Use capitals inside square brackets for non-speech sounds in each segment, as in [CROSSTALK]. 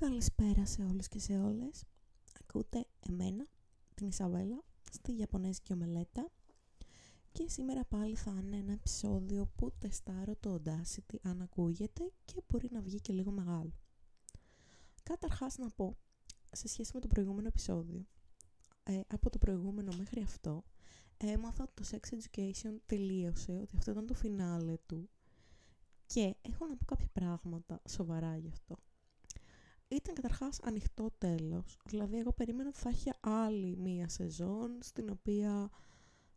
Καλησπέρα σε όλους και σε όλες. Ακούτε εμένα, την Ισαβέλα, στη Ιαπωνέζικη Ομελέτα. Και σήμερα πάλι θα είναι ένα επεισόδιο που τεστάρω το Audacity αν ακούγεται και μπορεί να βγει και λίγο μεγάλο. Καταρχάς να πω, σε σχέση με το προηγούμενο επεισόδιο, ε, από το προηγούμενο μέχρι αυτό, έμαθα ότι το Sex Education τελείωσε, ότι αυτό ήταν το φινάλε του και έχω να πω κάποια πράγματα σοβαρά γι' αυτό ήταν καταρχάς ανοιχτό τέλος. Δηλαδή, εγώ περίμενα ότι θα έχει άλλη μία σεζόν, στην οποία,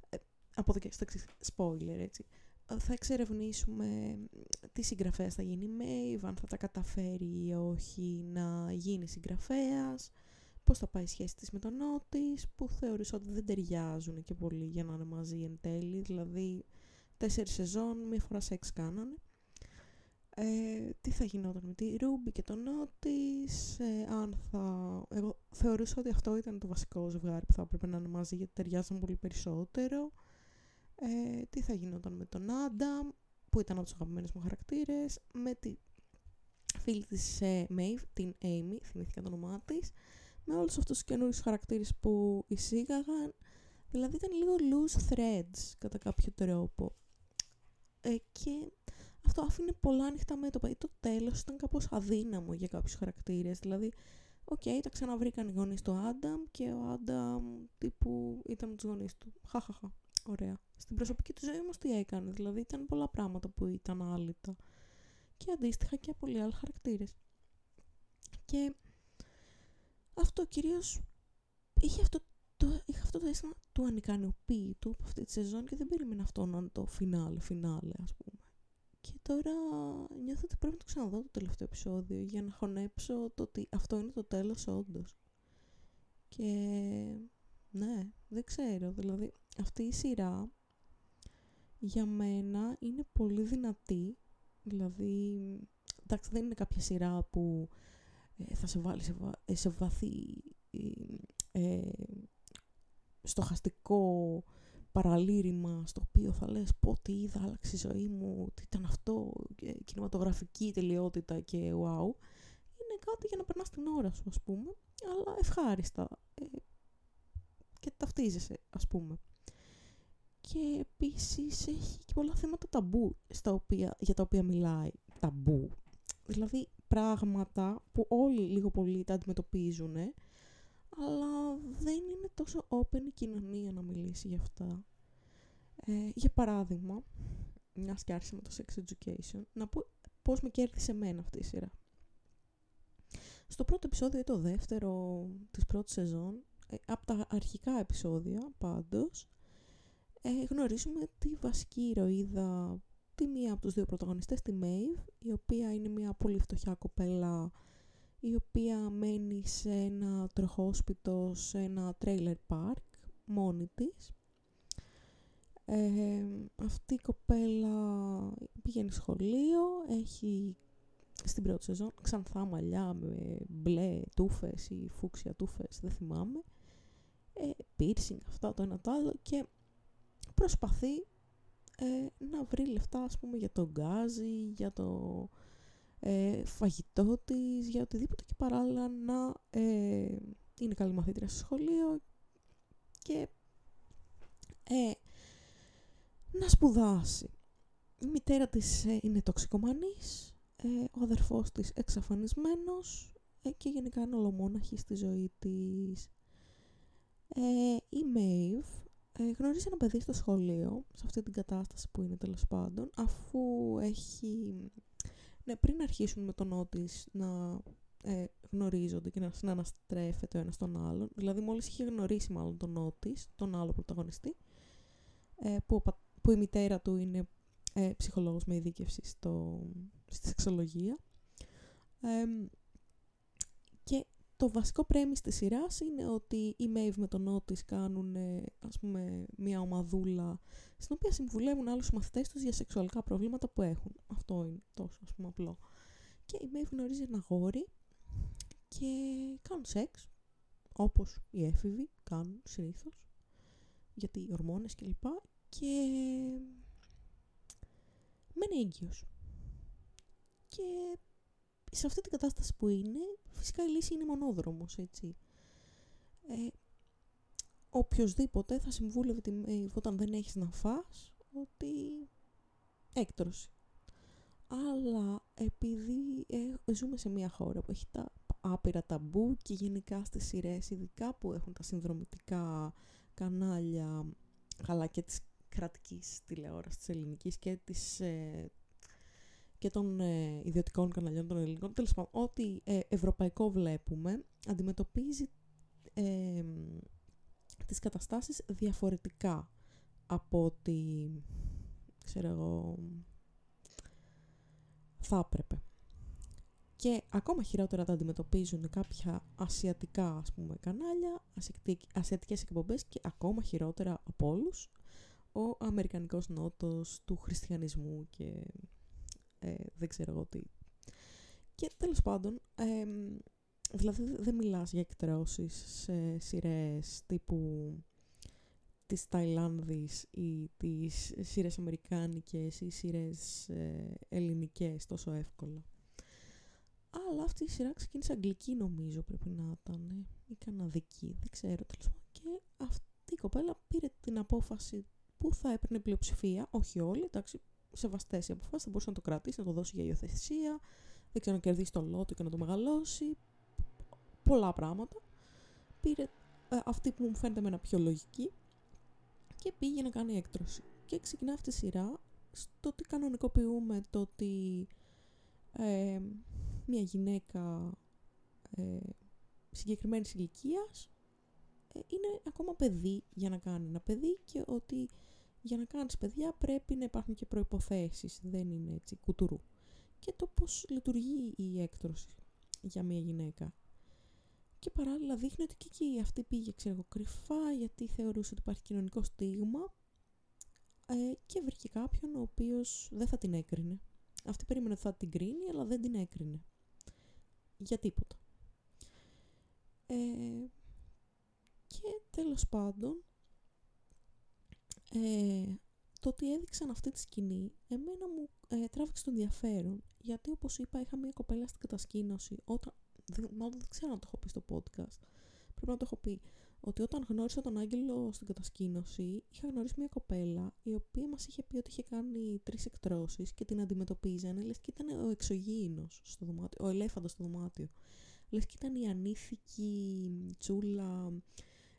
ε, από εδώ και στο εξής, spoiler έτσι, ε, θα εξερευνήσουμε τι συγγραφέας θα γίνει η Maeve, αν θα τα καταφέρει ή όχι να γίνει συγγραφέας, πώς θα πάει η σχέση της με τον Νότης, που θεωρείς ότι δεν ταιριάζουν και πολύ για να είναι μαζί εν τέλει, δηλαδή τέσσερις σεζόν, μία φορά σεξ κάνανε ε, τι θα γινόταν με τη Ρούμπι και τον Νότις, ε, αν θα... Εγώ θεωρούσα ότι αυτό ήταν το βασικό ζευγάρι που θα έπρεπε να είναι μαζί γιατί ταιριάζαν πολύ περισσότερο. Ε, τι θα γινόταν με τον Άνταμ, που ήταν από τους αγαπημένους μου χαρακτήρες, με τη φίλη της ε, Maeve, την Amy, θυμήθηκα το όνομά της, με όλους αυτούς τους καινούριους χαρακτήρες που εισήγαγαν. Δηλαδή ήταν λίγο loose threads κατά κάποιο τρόπο. Ε, και αυτό άφηνε πολλά ανοιχτά μέτωπα. Ή το τέλος ήταν κάπως αδύναμο για κάποιους χαρακτήρες. Δηλαδή, OK, okay, τα ξαναβρήκαν οι γονείς του Άνταμ και ο Άνταμ τύπου ήταν με τους γονείς του. Χαχαχα. Ωραία. Στην προσωπική του ζωή όμως τι έκανε. Δηλαδή, ήταν πολλά πράγματα που ήταν άλυτα. Και αντίστοιχα και πολλοί άλλοι χαρακτήρες. Και αυτό κυρίως είχε αυτό το, είχα αυτό το αίσθημα του ανικανοποίητου από αυτή τη σεζόν και δεν περίμενα αυτό να είναι το φινάλε, φινάλε ας πούμε. Και τώρα νιώθω ότι πρέπει να το ξαναδώ το τελευταίο επεισόδιο για να χωνέψω το ότι αυτό είναι το τέλος όντως. Και ναι, δεν ξέρω. Δηλαδή αυτή η σειρά για μένα είναι πολύ δυνατή. Δηλαδή, εντάξει δεν είναι κάποια σειρά που ε, θα σε βάλει σε, βα, ε, σε βαθύ ε, στοχαστικό παραλήρημα στο οποίο θα λες πω τι είδα, άλλαξε η ζωή μου, τι ήταν αυτό, κινηματογραφική τελειότητα και wow, είναι κάτι για να περνάς την ώρα σου ας πούμε, αλλά ευχάριστα ε, και ταυτίζεσαι ας πούμε. Και επίσης έχει και πολλά θέματα ταμπού στα οποία, για τα οποία μιλάει. Ταμπού. Δηλαδή πράγματα που όλοι λίγο πολύ τα αντιμετωπίζουν αλλά δεν είναι τόσο open η κοινωνία να μιλήσει γι' αυτά. Ε, για παράδειγμα, μιας και άρχισε με το sex education, να πω πώς με κέρδισε εμένα αυτή η σειρά. Στο πρώτο επεισόδιο ή το δεύτερο της πρώτης σεζόν, ε, από τα αρχικά επεισόδια πάντως, ε, γνωρίζουμε τη βασική ηρωίδα, τη μία από τους δύο πρωταγωνιστές, τη Maeve, η οποία είναι μια πολύ φτωχιά κοπέλα η οποία μένει σε ένα τροχόσπιτο, σε ένα trailer park, μόνη της. Ε, αυτή η κοπέλα πηγαίνει σχολείο, έχει στην πρώτη σεζόν ξανθά μαλλιά με μπλε τούφες ή φούξια τούφες, δεν θυμάμαι. Ε, piercing, αυτά το ένα το άλλο και προσπαθεί ε, να βρει λεφτά ας πούμε για το γκάζι, για το ε, φαγητό της, για οτιδήποτε και παράλληλα να ε, είναι καλή μαθήτρια στο σχολείο και ε, να σπουδάσει. Η μητέρα της ε, είναι τοξικομανής, ε, ο αδερφός της εξαφανισμένος και γενικά είναι ολομόναχη στη ζωή της. η Μέιβ γνωρίζει ένα παιδί στο σχολείο, σε αυτή την κατάσταση που είναι τέλος πάντων, αφού έχει ναι, πριν αρχίσουν με τον Νότις να ε, γνωρίζονται και να συναναστρέφεται ο ένας τον άλλον, δηλαδή μόλις είχε γνωρίσει μάλλον τον Νότις, τον άλλο πρωταγωνιστή, ε, που, που η μητέρα του είναι ε, ψυχολόγος με ειδίκευση στο, στη σεξολογία. και το βασικό πρέμις της σειράς είναι ότι οι Maeve με τον Otis κάνουν ας πούμε μια ομαδούλα στην οποία συμβουλεύουν άλλους μαθητές τους για σεξουαλικά προβλήματα που έχουν. Αυτό είναι τόσο ας πούμε απλό. Και η Maeve γνωρίζει ένα γόρι και κάνουν σεξ όπως οι έφηβοι κάνουν συνήθως γιατί οι ορμόνες κλπ. Και μένει έγκυος. Και σε αυτή την κατάσταση που είναι, φυσικά η λύση είναι μονόδρομος, έτσι. Ε, οποιοςδήποτε θα συμβούλευε τη όταν δεν έχεις να φας, ότι έκτρωση. Αλλά επειδή ε, ζούμε σε μια χώρα που έχει τα άπειρα ταμπού και γενικά στις σειρές, ειδικά που έχουν τα συνδρομητικά κανάλια, αλλά και της κρατικής τηλεόρασης της ελληνικής και της ε, και των ε, ιδιωτικών καναλιών των ελληνικών, τέλος πάντων, ό,τι ε, ευρωπαϊκό βλέπουμε, αντιμετωπίζει ε, τις καταστάσεις διαφορετικά από ότι, ξέρω εγώ, θα έπρεπε. Και ακόμα χειρότερα τα αντιμετωπίζουν κάποια ασιατικά ας πούμε, κανάλια, ασιατικές εκπομπές και ακόμα χειρότερα από όλους ο Αμερικανικός νότος του χριστιανισμού και ε, δεν ξέρω εγώ τι. Και τέλος πάντων, ε, δηλαδή δεν μιλάς για εκτρώσεις σε σειρές τύπου της Ταϊλάνδης ή τις σειρές αμερικάνικες ή σειρές ε, ελληνικές τόσο εύκολα. Αλλά αυτή η σειρά ξεκίνησε αγγλική νομίζω πρέπει να ήταν ή καναδική, δεν ξέρω τέλος πάντων. Και αυτή η κοπέλα πήρε την απόφαση που θα έπαιρνε πλειοψηφία, όχι όλοι, εντάξει, σεβαστές οι αποφάσεις, θα μπορούσε να το κρατήσει, να το δώσει για υιοθεσία, δεν ξέρω να κερδίσει το λότο και να το μεγαλώσει. Πολλά πράγματα. Πήρε ε, αυτή που μου φαίνεται ένα πιο λογική και πήγε να κάνει έκτρωση. Και ξεκινά αυτή η σειρά στο ότι κανονικοποιούμε το ότι ε, μια γυναίκα ε, συγκεκριμένης ηλικίας ε, είναι ακόμα παιδί για να κάνει ένα παιδί και ότι για να κάνεις παιδιά πρέπει να υπάρχουν και προϋποθέσεις, δεν είναι έτσι κουτουρού. Και το πώς λειτουργεί η έκτρωση για μια γυναίκα. Και παράλληλα δείχνει ότι και εκεί αυτή πήγε ξέρω κρυφά γιατί θεωρούσε ότι υπάρχει κοινωνικό στίγμα ε, και βρήκε κάποιον ο οποίος δεν θα την έκρινε. Αυτή περίμενε ότι θα την κρίνει αλλά δεν την έκρινε. Για τίποτα. Ε, και τέλος πάντων ε, το ότι έδειξαν αυτή τη σκηνή εμένα μου ε, τράβηξε το ενδιαφέρον γιατί όπως είπα είχα μια κοπέλα στην κατασκήνωση όταν, δεν, μάλλον δεν ξέρω αν το έχω πει στο podcast. Πρέπει να το έχω πει ότι όταν γνώρισα τον Άγγελο στην κατασκήνωση είχα γνωρίσει μια κοπέλα η οποία μας είχε πει ότι είχε κάνει τρεις εκτρώσεις και την αντιμετωπίζανε λες και ήταν ο εξωγήινος στο δωμάτιο, ο ελέφαντος στο δωμάτιο. Λες και ήταν η ανήθικη τσούλα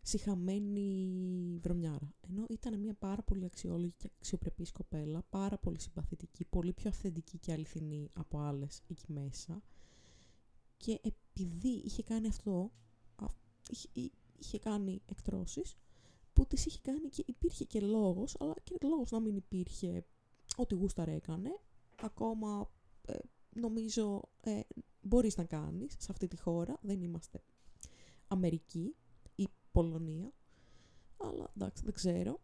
συχαμένη βρωμιάρα. Ενώ ήταν μια πάρα πολύ αξιόλογη και αξιοπρεπής κοπέλα, πάρα πολύ συμπαθητική, πολύ πιο αυθεντική και αληθινή από άλλες εκεί μέσα. Και επειδή είχε κάνει αυτό, είχε, είχε κάνει εκτρώσεις, που τις είχε κάνει και υπήρχε και λόγος, αλλά και λόγος να μην υπήρχε ό,τι γούσταρε έκανε. Ακόμα ε, νομίζω ε, μπορείς να κάνεις σε αυτή τη χώρα, δεν είμαστε Αμερική, Πολωνία. Αλλά εντάξει, δεν ξέρω.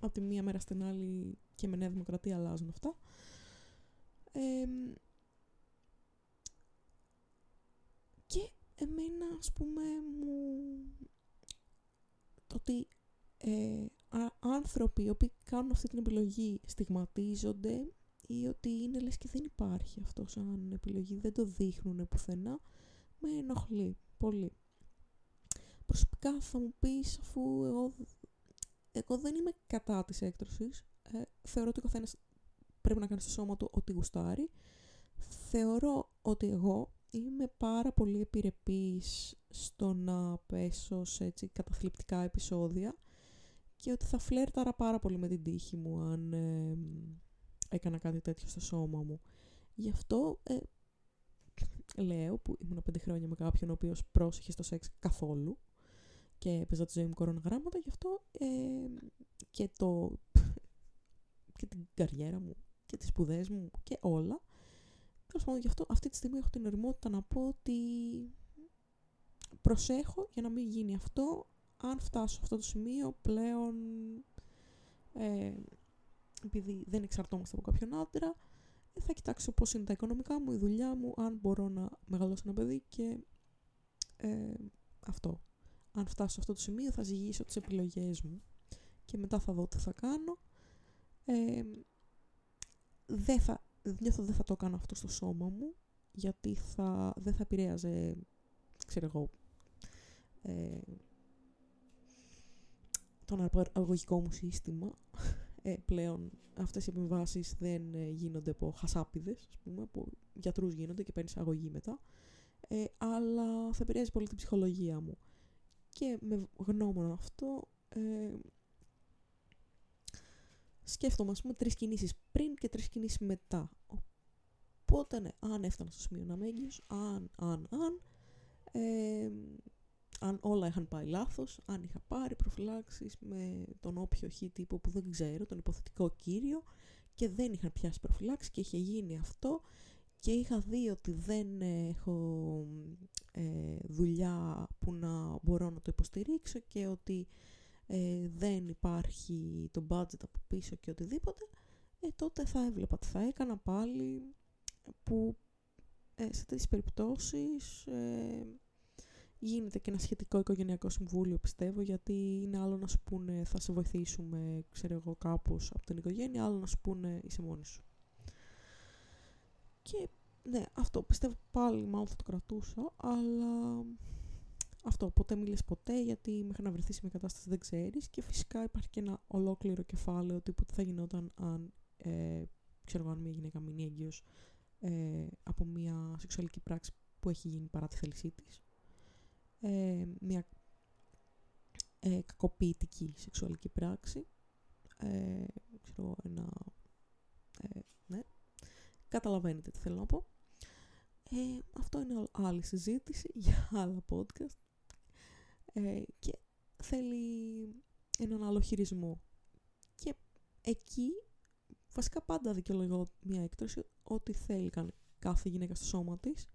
Από τη μία μέρα στην άλλη και με Νέα Δημοκρατία αλλάζουν αυτά. και εμένα, ας πούμε, μου... Το ότι ε, άνθρωποι οι οποίοι κάνουν αυτή την επιλογή στιγματίζονται ή ότι είναι λες και δεν υπάρχει αυτό σαν επιλογή, δεν το δείχνουν πουθενά, με ενοχλεί πολύ προσωπικά θα μου πεις αφού εγώ, εγώ δεν είμαι κατά της έκτρωσης. Ε, θεωρώ ότι ο καθένας πρέπει να κάνει στο σώμα του ό,τι γουστάρει. Θεωρώ ότι εγώ είμαι πάρα πολύ επιρρεπής στο να πέσω σε έτσι καταθλιπτικά επεισόδια και ότι θα φλέρταρα πάρα πολύ με την τύχη μου αν ε, έκανα κάτι τέτοιο στο σώμα μου. Γι' αυτό ε, λέω που ήμουν πέντε χρόνια με κάποιον ο οποίος πρόσεχε στο σεξ καθόλου και έπαιζα τη ζωή μου κορονογράμματα, γι' αυτό ε, και, το, [LAUGHS] και την καριέρα μου και τις σπουδές μου και όλα. Τέλος πάντων, γι' αυτό αυτή τη στιγμή έχω την οριμότητα να πω ότι προσέχω για να μην γίνει αυτό. Αν φτάσω σε αυτό το σημείο πλέον, ε, επειδή δεν εξαρτώμαστε από κάποιον άντρα, θα κοιτάξω πώς είναι τα οικονομικά μου, η δουλειά μου, αν μπορώ να μεγαλώσω ένα παιδί και ε, αυτό αν φτάσω σε αυτό το σημείο θα ζυγίσω τις επιλογές μου και μετά θα δω τι θα κάνω. Ε, δεν θα, νιώθω δεν θα το κάνω αυτό στο σώμα μου, γιατί θα, δεν θα επηρέαζε, ξέρω εγώ, ε, το αναπαραγωγικό μου σύστημα. Ε, πλέον αυτές οι επεμβάσεις δεν ε, γίνονται από χασάπιδες, ας πούμε, από γιατρούς γίνονται και παίρνεις αγωγή μετά. Ε, αλλά θα επηρεάζει πολύ την ψυχολογία μου. Και με γνώμονα αυτό, ε, σκέφτομαι, ας πούμε, τρεις κινήσεις πριν και τρεις κινήσεις μετά. Οπότε, ναι, αν έφτανα στο σημείο να αν, αν, αν, ε, αν όλα είχαν πάει λάθος, αν είχα πάρει προφυλάξεις με τον όποιο χ τύπο που δεν ξέρω, τον υποθετικό κύριο και δεν είχαν πιάσει προφυλάξεις και είχε γίνει αυτό και είχα δει ότι δεν έχω ε, δουλειά που να μπορώ να το υποστηρίξω και ότι ε, δεν υπάρχει το budget από πίσω και οτιδήποτε, ε, τότε θα έβλεπα τι θα έκανα πάλι που ε, σε τέτοιες περιπτώσεις ε, γίνεται και ένα σχετικό οικογενειακό συμβούλιο πιστεύω γιατί είναι άλλο να σου πούνε θα σε βοηθήσουμε ξέρω εγώ κάπως από την οικογένεια άλλο να σου πούνε είσαι μόνη σου και ναι αυτό πιστεύω πάλι μάλλον θα το κρατούσα αλλά αυτό ποτέ μιλες ποτέ γιατί μέχρι να βρεθείς σε μια κατάσταση δεν ξέρεις και φυσικά υπάρχει και ένα ολόκληρο κεφάλαιο τύπου τι θα γινόταν αν ε, ξέρω αν μια γυναίκα μείνει έγκυος ε, από μια σεξουαλική πράξη που έχει γίνει παρά τη θέλησή της ε, μια ε, κακοποιητική σεξουαλική πράξη. Ε, ξέρω, ένα... Ε, ναι. Καταλαβαίνετε τι θέλω να πω. Ε, αυτό είναι άλλη συζήτηση [LAUGHS] για άλλα podcast. Ε, και θέλει έναν άλλο χειρισμό. Και εκεί βασικά πάντα δικαιολογώ μια έκτρωση ότι θέλει κάθε γυναίκα στο σώμα της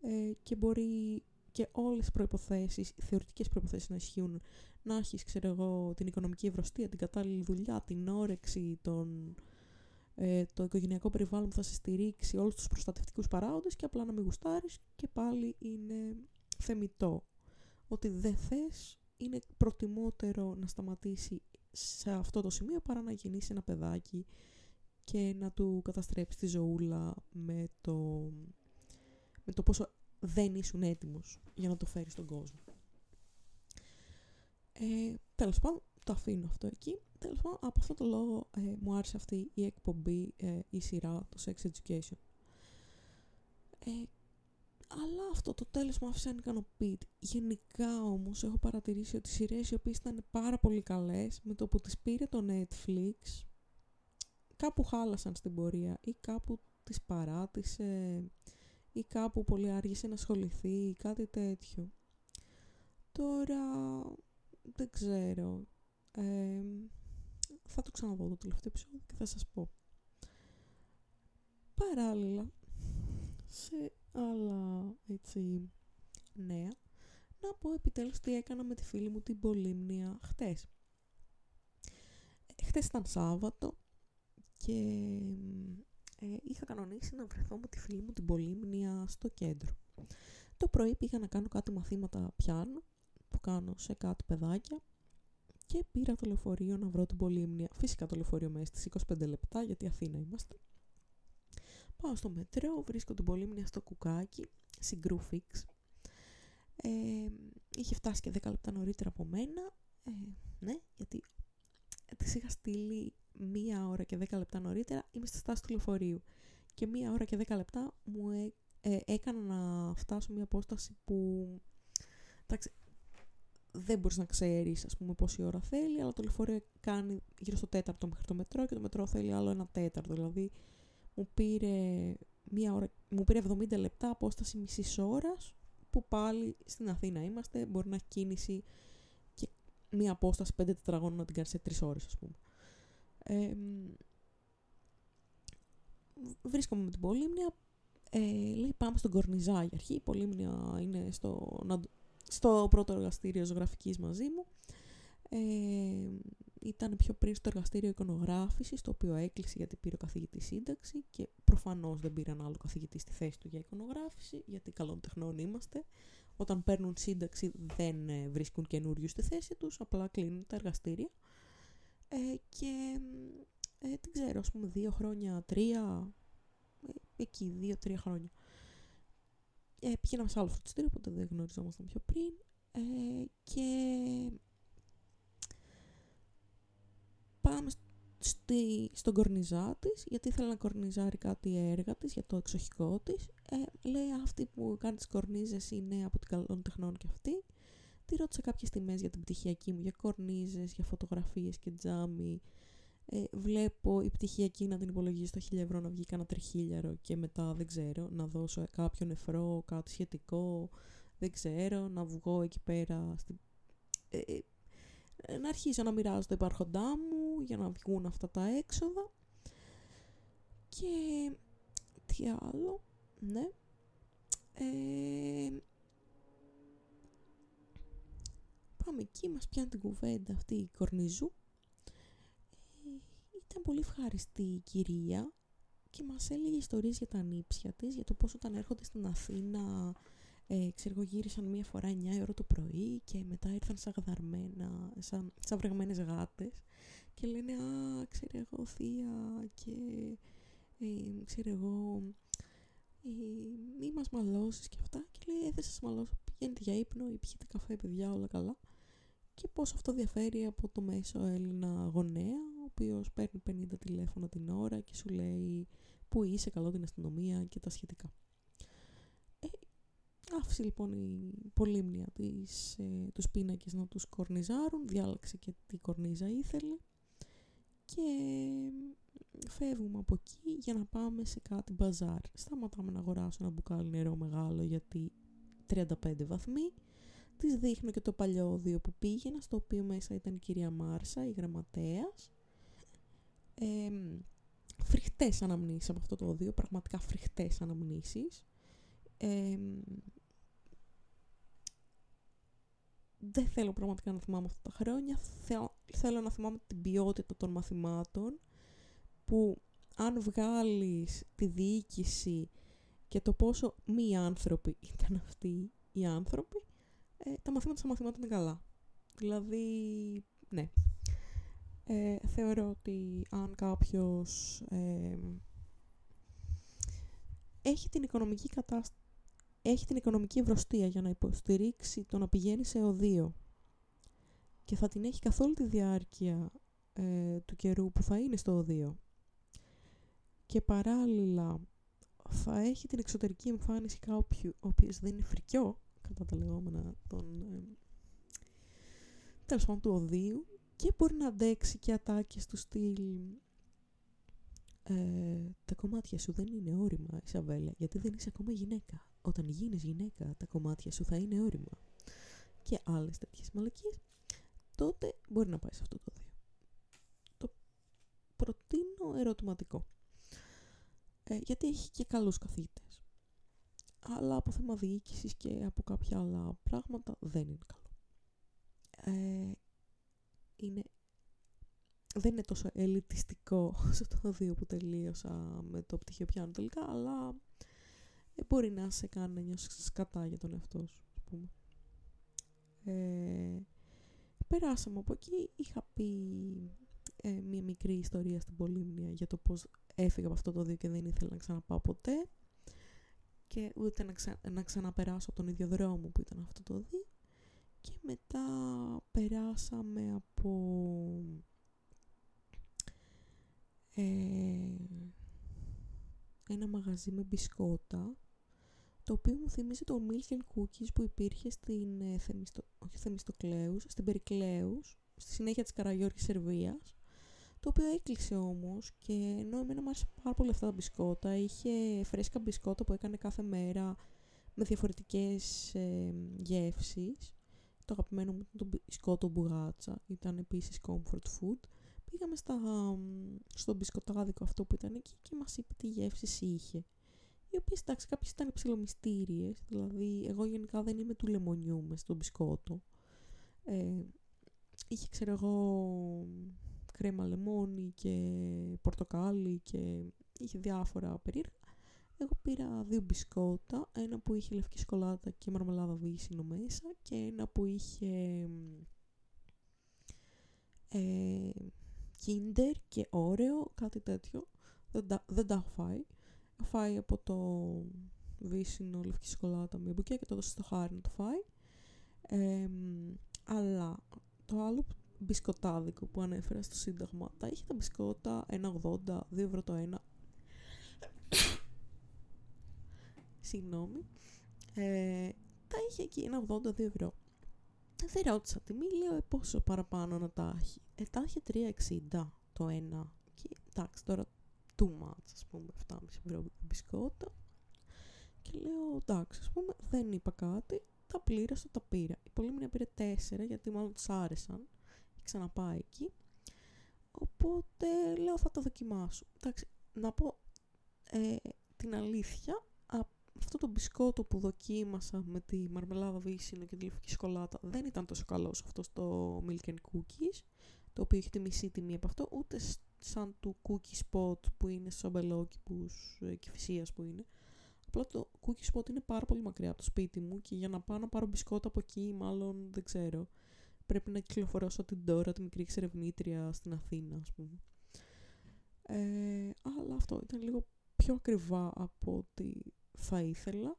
ε, και μπορεί και όλες τις προϋποθέσεις, οι θεωρητικές προϋποθέσεις να ισχύουν, να έχεις ξέρω εγώ, την οικονομική ευρωστία, την κατάλληλη δουλειά, την όρεξη, τον, ε, το οικογενειακό περιβάλλον που θα σε στηρίξει, όλους τους προστατευτικούς παράγοντες και απλά να μην γουστάρεις και πάλι είναι θεμητό. Ότι δεν θες είναι προτιμότερο να σταματήσει σε αυτό το σημείο παρά να γεννήσει ένα παιδάκι και να του καταστρέψει τη ζωούλα με το, με το πόσο δεν ήσουν έτοιμος για να το φέρεις στον κόσμο. Ε, τέλος πάντων, το αφήνω αυτό εκεί. Τέλος πάντων, από αυτό το λόγο ε, μου άρεσε αυτή η εκπομπή, ε, η σειρά, το Sex Education. Ε, αλλά αυτό το τέλος μου άφησε ανικανοποιητή. Γενικά όμως έχω παρατηρήσει ότι οι σειρές οι οποίες ήταν πάρα πολύ καλές με το που τις πήρε το Netflix κάπου χάλασαν στην πορεία ή κάπου τις παράτησε ή κάπου πολύ άργησε να ασχοληθεί ή κάτι τέτοιο. Τώρα δεν ξέρω. θα το ξαναδώ το τελευταίο επεισόδιο και θα σας πω. Παράλληλα, σε άλλα έτσι νέα, να πω επιτέλους τι έκανα με τη φίλη μου την Πολύμνια χτες. Χτες ήταν Σάββατο και ε, είχα κανονίσει να βρεθώ με τη φίλη μου την Πολύμνια στο κέντρο. Το πρωί πήγα να κάνω κάτι μαθήματα πιάνου που κάνω σε κάτι παιδάκια και πήρα το λεωφορείο να βρω την Πολύμνια. Φυσικά το λεωφορείο μέσα στις 25 λεπτά γιατί Αθήνα είμαστε. Πάω στο μετρό, βρίσκω την Πολύμνια στο κουκάκι, συγκρού φίξ. Ε, είχε φτάσει και 10 λεπτά νωρίτερα από μένα. Ε, ναι, γιατί τη είχα στείλει μία ώρα και δέκα λεπτά νωρίτερα είμαι στη στάση του λεωφορείου. Και μία ώρα και δέκα λεπτά μου ε, ε, έκανα να φτάσω μια απόσταση που. Εντάξει, δεν μπορείς να ξέρεις, ας πούμε, πόση ώρα θέλει, αλλά το λεωφορείο κάνει γύρω στο τέταρτο μέχρι το μετρό και το μετρό θέλει άλλο ένα τέταρτο. Δηλαδή, μου πήρε, μία ώρα, μου πήρε 70 λεπτά απόσταση μισής ώρας, που πάλι στην Αθήνα είμαστε, μπορεί να έχει κίνηση και μία απόσταση 5 τετραγώνων να την κάνει σε 3 ώρες, ας πούμε. Ε, βρίσκομαι με την Πολύμνια. Ε, λέει πάμε στον Κορνιζά για αρχή. Η Πολύμνια είναι στο, στο πρώτο εργαστήριο ζωγραφικής μαζί μου. Ε, ήταν πιο πριν στο εργαστήριο εικονογράφησης, το οποίο έκλεισε γιατί πήρε ο καθηγητής σύνταξη και προφανώς δεν πήραν άλλο καθηγητή στη θέση του για εικονογράφηση, γιατί καλών τεχνών είμαστε. Όταν παίρνουν σύνταξη δεν ε, βρίσκουν καινούριου στη θέση τους, απλά κλείνουν τα εργαστήρια. Ε, και ε, δεν ξέρω, ας πούμε δύο χρόνια, τρία, ε, εκεί δύο-τρία χρόνια. ε, πήγαμε σε άλλο φροντιστήριο, οπότε δεν γνωριζόμασταν πιο πριν. Ε, και πάμε στη, στον κορνιζά της, γιατί ήθελε να κορνιζάρει κάτι έργα της για το εξοχικό της. Ε, λέει αυτή που κάνει τις κορνίζες είναι από την καλών τεχνών και αυτή. Τη ρώτησα κάποιες τιμές για την πτυχιακή μου, για κορνίζες, για φωτογραφίες και τζάμι. Ε, βλέπω η πτυχιακή να την υπολογίζει στο 1000 ευρώ να βγει κανένα τριχίλιαρο και μετά δεν ξέρω να δώσω κάποιο νεφρό, κάτι σχετικό, δεν ξέρω, να βγω εκεί πέρα στην, ε, ε να αρχίσω να μοιράζω το υπάρχοντά μου για να βγουν αυτά τα έξοδα. Και τι άλλο, ναι. Ε, πάμε εκεί, μας πιάνει την κουβέντα αυτή η κορνιζού. Ε, ήταν πολύ ευχαριστή η κυρία και μας έλεγε ιστορίες για τα νύψια της, για το πώς όταν έρχονται στην Αθήνα ε, ξέρω εγώ γύρισαν μία φορά 9 ώρα το πρωί και μετά ήρθαν σαν γαδαρμένα, σαν, σαν βρεγμένες γάτες και λένε «Α, ξέρω εγώ, θεία» και ε, ξέρω εγώ ε, μη μας μαλώσεις και αυτά και λέει «Ε, δεν σας μαλώσω, πηγαίνετε για ύπνο ή πιείτε καφέ παιδιά, όλα καλά» και πώς αυτό διαφέρει από το μέσο Έλληνα γονέα ο οποίος παίρνει 50 τηλέφωνα την ώρα και σου λέει «Πού είσαι, καλό την αστυνομία» και τα σχετικά. Άφησε λοιπόν η πολύμνια της, ε, τους πίνακες να τους κορνιζάρουν, διάλεξε και τι κορνίζα ήθελε και φεύγουμε από εκεί για να πάμε σε κάτι μπαζάρ. Σταματάμε να αγοράσω ένα μπουκάλι νερό μεγάλο γιατί 35 βαθμοί. Της δείχνω και το παλιόδιο που πήγαινα, στο οποίο μέσα ήταν η κυρία Μάρσα, η γραμματέας. Ε, φρικτές αναμνήσεις από αυτό το όδιο, πραγματικά φρικτές αναμνήσεις. Ε, δεν θέλω πραγματικά να θυμάμαι αυτά τα χρόνια. Θέλω, να θυμάμαι την ποιότητα των μαθημάτων που αν βγάλεις τη διοίκηση και το πόσο μη άνθρωποι [LAUGHS] ήταν αυτοί οι άνθρωποι, ε, τα μαθήματα στα μαθήματα είναι καλά. Δηλαδή, ναι. Ε, θεωρώ ότι αν κάποιος ε, έχει την οικονομική κατάσταση έχει την οικονομική ευρωστία για να υποστηρίξει το να πηγαίνει σε οδείο και θα την έχει καθ' όλη τη διάρκεια ε, του καιρού που θα είναι στο οδείο και παράλληλα θα έχει την εξωτερική εμφάνιση κάποιου ο οποίος δεν είναι φρικιό κατά τα λεγόμενα των ε, τέλος πάντων του οδείου και μπορεί να αντέξει και ατάκες του στυλ ε, τα κομμάτια σου δεν είναι όρημα Ισαβέλα γιατί δεν είσαι ακόμα γυναίκα όταν γίνεις γυναίκα τα κομμάτια σου θα είναι όρημα και άλλες τέτοιες μαλακίες, τότε μπορεί να πάει σε αυτό το δύο. Το προτείνω ερωτηματικό. Ε, γιατί έχει και καλούς καθηγητές. Αλλά από θέμα διοίκησης και από κάποια άλλα πράγματα δεν είναι καλό. Ε, είναι, δεν είναι τόσο ελιτιστικό [LAUGHS] όσο το δύο που τελείωσα με το πτυχίο πιάνο τελικά, αλλά ε, μπορεί να σε κάνει να νιώσεις σκατά για τον εαυτό σου, ας πούμε. Ε, περάσαμε από εκεί, είχα πει ε, μια μικρή ιστορία στην Πολύμνια για το πώς έφυγα από αυτό το δύο και δεν ήθελα να ξαναπάω ποτέ. Και ούτε να, ξα... να ξαναπεράσω από τον ίδιο δρόμο που ήταν αυτό το δύο. Και μετά περάσαμε από ε, ένα μαγαζί με μπισκότα το οποίο μου θυμίζει το Milk and Cookies που υπήρχε στην ε, Θεμιστο, όχι Θεμιστοκλέους, στην Περικλέους, στη συνέχεια της Καραγιώργης Σερβίας, το οποίο έκλεισε όμως και ενώ εμένα μου άρεσε πάρα πολύ αυτά τα μπισκότα, είχε φρέσκα μπισκότα που έκανε κάθε μέρα με διαφορετικές ε, γεύσεις. Το αγαπημένο μου ήταν το μπισκότο μπουγάτσα, ήταν επίσης comfort food. Πήγαμε στα, στο μπισκοτάδικο αυτό που ήταν εκεί και μας είπε τι γεύσεις είχε οι οποίες εντάξει κάποιες ήταν ψηλομυστήριε. δηλαδή εγώ γενικά δεν είμαι του λεμονιού μες στον μπισκότο. Ε, είχε ξέρω εγώ κρέμα λεμόνι και πορτοκάλι και είχε διάφορα περίεργα. Εγώ πήρα δύο μπισκότα, ένα που είχε λευκή σκολάτα και μαρμελάδα βύσινο μέσα και ένα που είχε ε, Kinder και όρεο, κάτι τέτοιο. Δεν τα, δεν τα έχω φάει φάει από το βύσινο λευκή σοκολάτα με μπουκέ και το έδωσε στο χάρι να το φάει. αλλά το άλλο μπισκοτάδικο που ανέφερα στο Σύνταγμα, τα είχε τα μπισκότα 1,80, 2 ευρώ το ένα. Συγγνώμη. Ε, τα είχε εκεί 1,80, 2 ευρώ. Δεν ρώτησα τιμή, λέω ε, πόσο παραπάνω να τα έχει; Ε, τα είχε 3,60 το ένα. Και εντάξει, τώρα too much, ας πούμε, 7,5 ευρώ μπισκότα. Και λέω, εντάξει, ας πούμε, δεν είπα κάτι, τα πλήρωσα, τα πήρα. Η Πολύμνια πήρε 4, γιατί μάλλον της άρεσαν. Και ξαναπάει εκεί. Οπότε, λέω, θα τα δοκιμάσω. Εντάξει, να πω ε, την αλήθεια, αυτό το μπισκότο που δοκίμασα με τη μαρμελάδα βύσινο και τη λευκή σκολάτα δεν ήταν τόσο καλός αυτός στο Milk and Cookies, το οποίο έχει τη μισή τιμή από αυτό, ούτε σαν του Cookie Spot που είναι στους αμπελόκηπους ε, και φυσίας που είναι. Απλά το Cookie Spot είναι πάρα πολύ μακριά από το σπίτι μου και για να πάω να πάρω μπισκότα από εκεί, μάλλον δεν ξέρω. Πρέπει να κυκλοφορώσω την τώρα, τη μικρή εξερευνήτρια στην Αθήνα, ας πούμε. Ε, αλλά αυτό ήταν λίγο πιο ακριβά από ό,τι θα ήθελα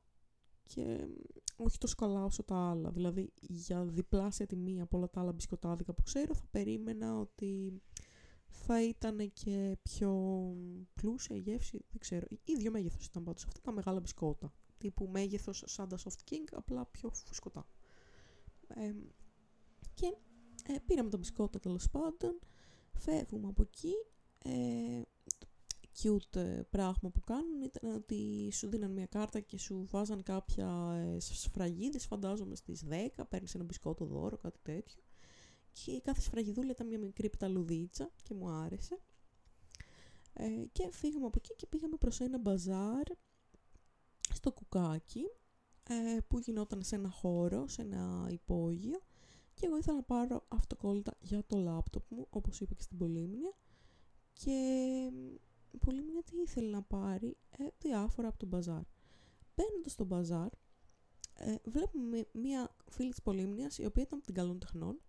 και όχι τόσο καλά όσο τα άλλα. Δηλαδή για διπλάσια τιμή από όλα τα άλλα μπισκοτάδικα που ξέρω θα περίμενα ότι θα ήταν και πιο πλούσια η γεύση, δεν ξέρω. Ίδιο μέγεθος ήταν πάντως αυτά τα μεγάλα μπισκότα. Τύπου μέγεθος σαν τα Soft King, απλά πιο φουσκωτά. Ε, και ε, πήραμε τα μπισκότα τέλος πάντων, φεύγουμε από εκεί. Ε, cute ε, πράγμα που κάνουν ήταν ότι σου δίναν μια κάρτα και σου βάζαν κάποια ε, σφραγίδες, φαντάζομαι στις 10, παίρνεις ένα μπισκότο δώρο, κάτι τέτοιο. Και κάθε σφραγιδούλα ήταν μια μικρή πταλουδίτσα και μου άρεσε. Ε, και φύγαμε από εκεί και πήγαμε προς ένα μπαζάρ στο κουκάκι ε, που γινόταν σε ένα χώρο, σε ένα υπόγειο και εγώ ήθελα να πάρω αυτοκόλλητα για το λάπτοπ μου, όπως είπα και στην Πολύμνια και πολύ μια τι ήθελε να πάρει ε, διάφορα από τον μπαζάρ. Μπαίνοντας στο μπαζάρ, ε, βλέπουμε μια φίλη της Πολύμνιας, η οποία ήταν από την καλών τεχνών,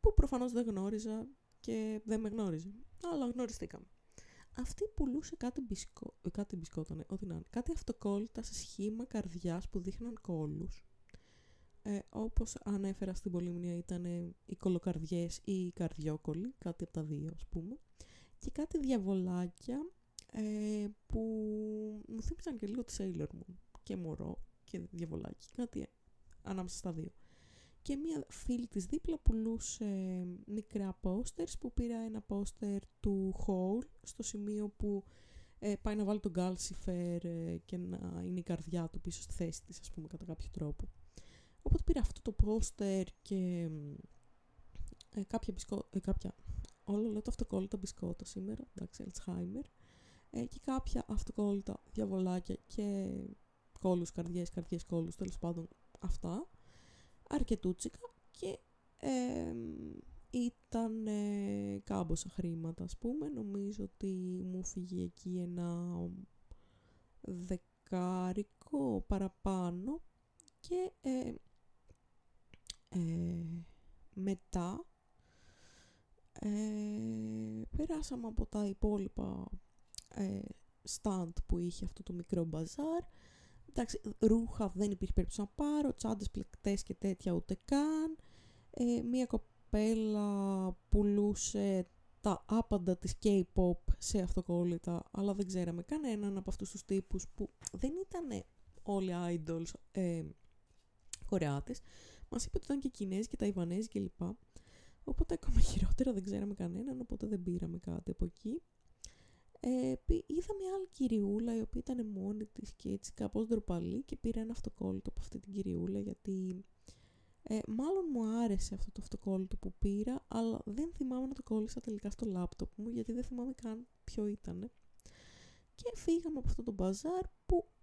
που προφανώς δεν γνώριζα και δεν με γνώριζε, αλλά γνωριστήκαμε. Αυτή πουλούσε κάτι, μπισκό, ε, κάτι μπισκότανε, ό,τι να είναι, κάτι αυτοκόλλητα σε σχήμα καρδιάς που δείχναν κόλλους. Ε, όπως ανέφερα στην Πολύμνια ήταν οι κολοκαρδιές ή οι καρδιόκολλοι, κάτι από τα δύο ας πούμε και κάτι διαβολάκια ε, που μου θύμισαν και λίγο τη Sailor Moon και μωρό και διαβολάκι, κάτι ανάμεσα στα δύο. Και μία φίλη της δίπλα πουλούσε μικρά posters που πήρα ένα poster του Hole στο σημείο που ε, πάει να βάλει τον Calcifer ε, και να είναι η καρδιά του πίσω στη θέση της ας πούμε κατά κάποιο τρόπο. Οπότε πήρα αυτό το poster και ε, κάποια, μπισκό, ε, κάποια όλο λέω το αυτοκόλλητα μπισκότα σήμερα, εντάξει, Alzheimer, ε, και κάποια αυτοκόλλητα διαβολάκια και κόλλους, καρδιές, καρδιές, κόλλους, τέλος πάντων αυτά, αρκετούτσικα και ε, ήταν ε, κάμποσα χρήματα, ας πούμε, νομίζω ότι μου φύγει εκεί ένα δεκάρικο παραπάνω και ε, ε, μετά ε, περάσαμε από τα υπόλοιπα ε, stand που είχε αυτό το μικρό μπαζάρ. Εντάξει, ρούχα δεν υπήρχε περίπτωση να πάρω, τσάντες πλεκτές και τέτοια ούτε καν. Ε, μία κοπέλα πουλούσε τα άπαντα της K-pop σε αυτοκόλλητα, αλλά δεν ξέραμε κανέναν από αυτούς τους τύπους που δεν ήταν όλοι idols ε, Κορεάτες. Μας είπε ότι ήταν και Κινέζοι και Ταϊβανέζοι κλπ. Οπότε ακόμα χειρότερα δεν ξέραμε κανέναν, οπότε δεν πήραμε κάτι από εκεί. Ε, είδα μια άλλη κυριούλα η οποία ήταν μόνη της και έτσι κάπως ντροπαλή και πήρα ένα αυτοκόλλητο από αυτή την κυριούλα γιατί ε, μάλλον μου άρεσε αυτό το αυτοκόλλητο που πήρα αλλά δεν θυμάμαι να το κόλλησα τελικά στο λάπτοπ μου γιατί δεν θυμάμαι καν ποιο ήταν. Και φύγαμε από αυτό το μπαζάρ που ε,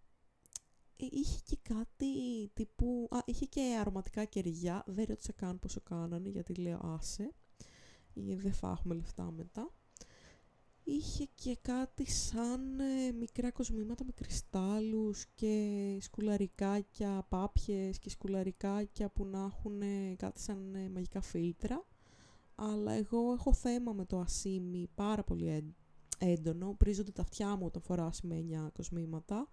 είχε και κάτι τύπου... Α, είχε και αρωματικά κεριά. Δεν ρώτησα καν πόσο κάνανε γιατί λέω άσε. Δεν θα έχουμε λεφτά μετά. Είχε και κάτι σαν ε, μικρά κοσμήματα με κρυστάλλους και σκουλαρικάκια, πάπιες και σκουλαρικάκια που να έχουν κάτι σαν ε, μαγικά φίλτρα. Αλλά εγώ έχω θέμα με το ασίμι πάρα πολύ έντονο. Πρίζονται τα αυτιά μου όταν φοράς με 9 κοσμήματα.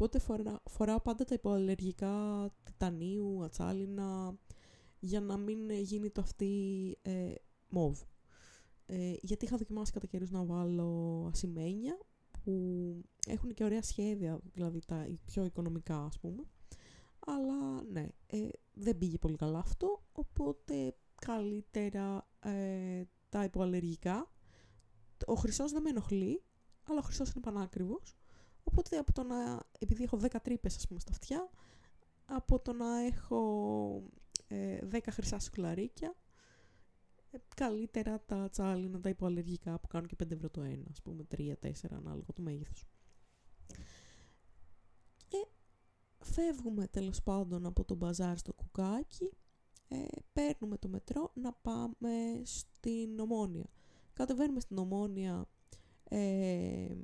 Οπότε φορά, φοράω πάντα τα υποαλλεργικά τιτανίου, ατσάλινα, για να μην γίνει το αυτή ε, μοβ. Ε, γιατί είχα δοκιμάσει κατά καιρούς να βάλω ασημένια που έχουν και ωραία σχέδια, δηλαδή τα πιο οικονομικά ας πούμε. Αλλά ναι, ε, δεν πήγε πολύ καλά αυτό, οπότε καλύτερα ε, τα υποαλλεργικά. Ο χρυσός δεν με ενοχλεί, αλλά ο χρυσός είναι πανάκριβος. Οπότε από το να, επειδή έχω 10 τρύπες ας πούμε στα αυτιά, από το να έχω ε, 10 χρυσά σουκλαρίκια, ε, καλύτερα τα τσάλινα, τα υποαλλεργικά που κάνουν και 5 ευρώ το ένα, ας πούμε 3-4 ανάλογα το μέγεθος. Και φεύγουμε τέλος πάντων από το μπαζάρ στο κουκάκι, ε, παίρνουμε το μετρό να πάμε στην Ομόνια. Κατεβαίνουμε στην Ομόνια, ε,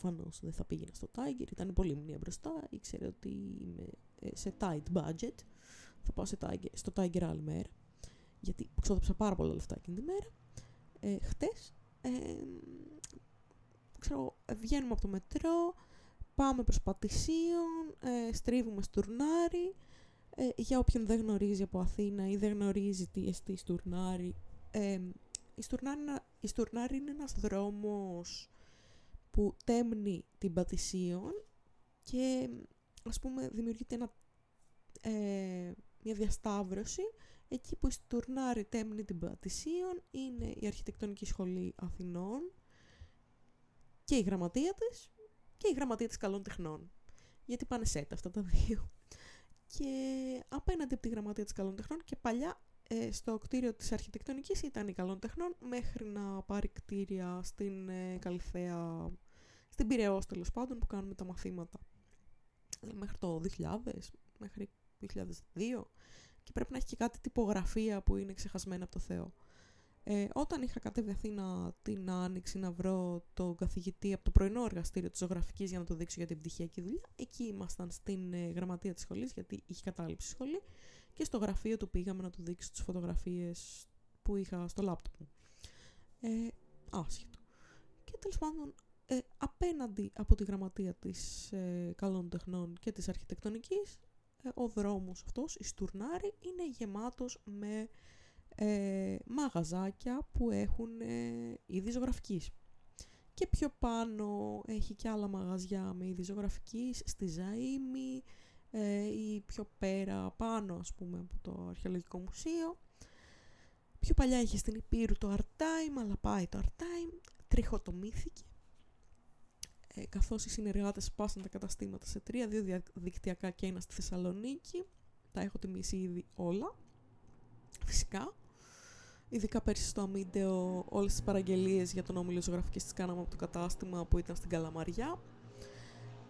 προφανώς δεν θα πήγαινα στο Tiger, ήταν πολύ μνήμα μπροστά, ήξερε ότι είμαι ε, σε tight budget, θα πάω σε Tiger, στο Tiger άλλη μέρα γιατί ξόδεψα πάρα πολλά λεφτά εκείνη τη μέρα. Ε, χτες, ε, ξέρω, βγαίνουμε από το μετρό, πάμε προς Πατησίων, ε, στρίβουμε στουρνάρι. Ε, για όποιον δεν γνωρίζει από Αθήνα ή δεν γνωρίζει τι εστί στουρνάρι, ε, η, στουρνάρι, η στουρνάρι είναι ένας δρόμος που τέμνει την Πατησίων και ας πούμε δημιουργείται ένα, ε, μια διασταύρωση Εκεί που στουρνάρει τέμνη την Πατησίων είναι η Αρχιτεκτονική Σχολή Αθηνών και η γραμματεία της και η γραμματεία της Καλών Τεχνών. Γιατί πάνε σετ αυτά τα δύο. Και απέναντι από τη γραμματεία της Καλών Τεχνών και παλιά ε, στο κτίριο της Αρχιτεκτονικής ήταν η Καλών Τεχνών μέχρι να πάρει κτίρια στην ε, Καλυθέα, στην Πυραιός τέλος πάντων που κάνουμε τα μαθήματα. Ε, μέχρι το 2000, μέχρι 2002 και πρέπει να έχει και κάτι τυπογραφία που είναι ξεχασμένα από το Θεό. Ε, όταν είχα κατέβει Αθήνα την Άνοιξη να βρω τον καθηγητή από το πρωινό εργαστήριο της ζωγραφικής για να το δείξω για την πτυχιακή δουλειά, εκεί ήμασταν στην ε, γραμματεία της σχολής γιατί είχε κατάληψη σχολή και στο γραφείο του πήγαμε να του δείξω τις φωτογραφίες που είχα στο λάπτοπ μου. Ε, άσχετο. Και τέλος πάντων, ε, απέναντι από τη γραμματεία της ε, καλών τεχνών και της αρχιτεκτονικής ε, ο δρόμος αυτός, η Στουρνάρη, είναι γεμάτος με ε, μαγαζάκια που έχουν ε, είδη ζωγραφικής. Και πιο πάνω έχει και άλλα μαγαζιά με είδη ζωγραφικής, στη Ζαΐμη ε, ή πιο πέρα πάνω ας πούμε από το Αρχαιολογικό Μουσείο. Πιο παλιά είχε στην Υπήρου το Art Time, αλλά πάει το Art Time, τριχοτομήθηκε ε, καθώς οι συνεργάτες σπάσαν τα καταστήματα σε τρία, δύο διαδικτυακά και ένα στη Θεσσαλονίκη. Τα έχω τιμήσει ήδη όλα. Φυσικά. Ειδικά πέρσι στο Αμίντεο όλες τις παραγγελίες για τον όμιλο ζωγραφικής τις κάναμε από το κατάστημα που ήταν στην Καλαμαριά.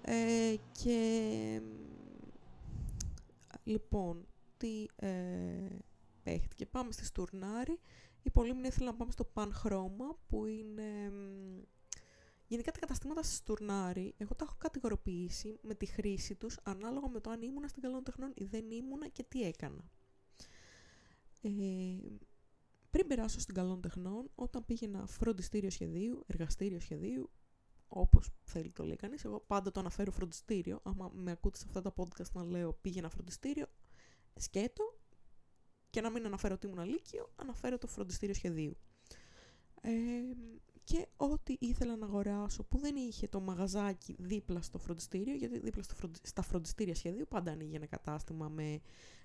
Ε, και λοιπόν, τι ε, παίχτηκε. Πάμε στη Στουρνάρη. Η Πολύμνη ήθελε να πάμε στο Πανχρώμα που είναι Γενικά τα καταστήματα στη Στουρνάρη, εγώ τα έχω κατηγοροποιήσει με τη χρήση τους ανάλογα με το αν ήμουνα στην καλών τεχνών ή δεν ήμουνα και τι έκανα. Ε, πριν περάσω στην καλών τεχνών, όταν πήγαινα φροντιστήριο σχεδίου, εργαστήριο σχεδίου, όπως θέλει το λέει κανείς, εγώ πάντα το αναφέρω φροντιστήριο, άμα με ακούτε σε αυτά τα podcast να λέω πήγαινα φροντιστήριο, σκέτο και να μην αναφέρω ότι ήμουν αλήκειο, αναφέρω το φροντιστήριο σχεδίου. Ε, και ό,τι ήθελα να αγοράσω που δεν είχε το μαγαζάκι δίπλα στο φροντιστήριο, γιατί δίπλα στο στα φροντιστήρια σχεδίου πάντα ανοίγει ένα κατάστημα με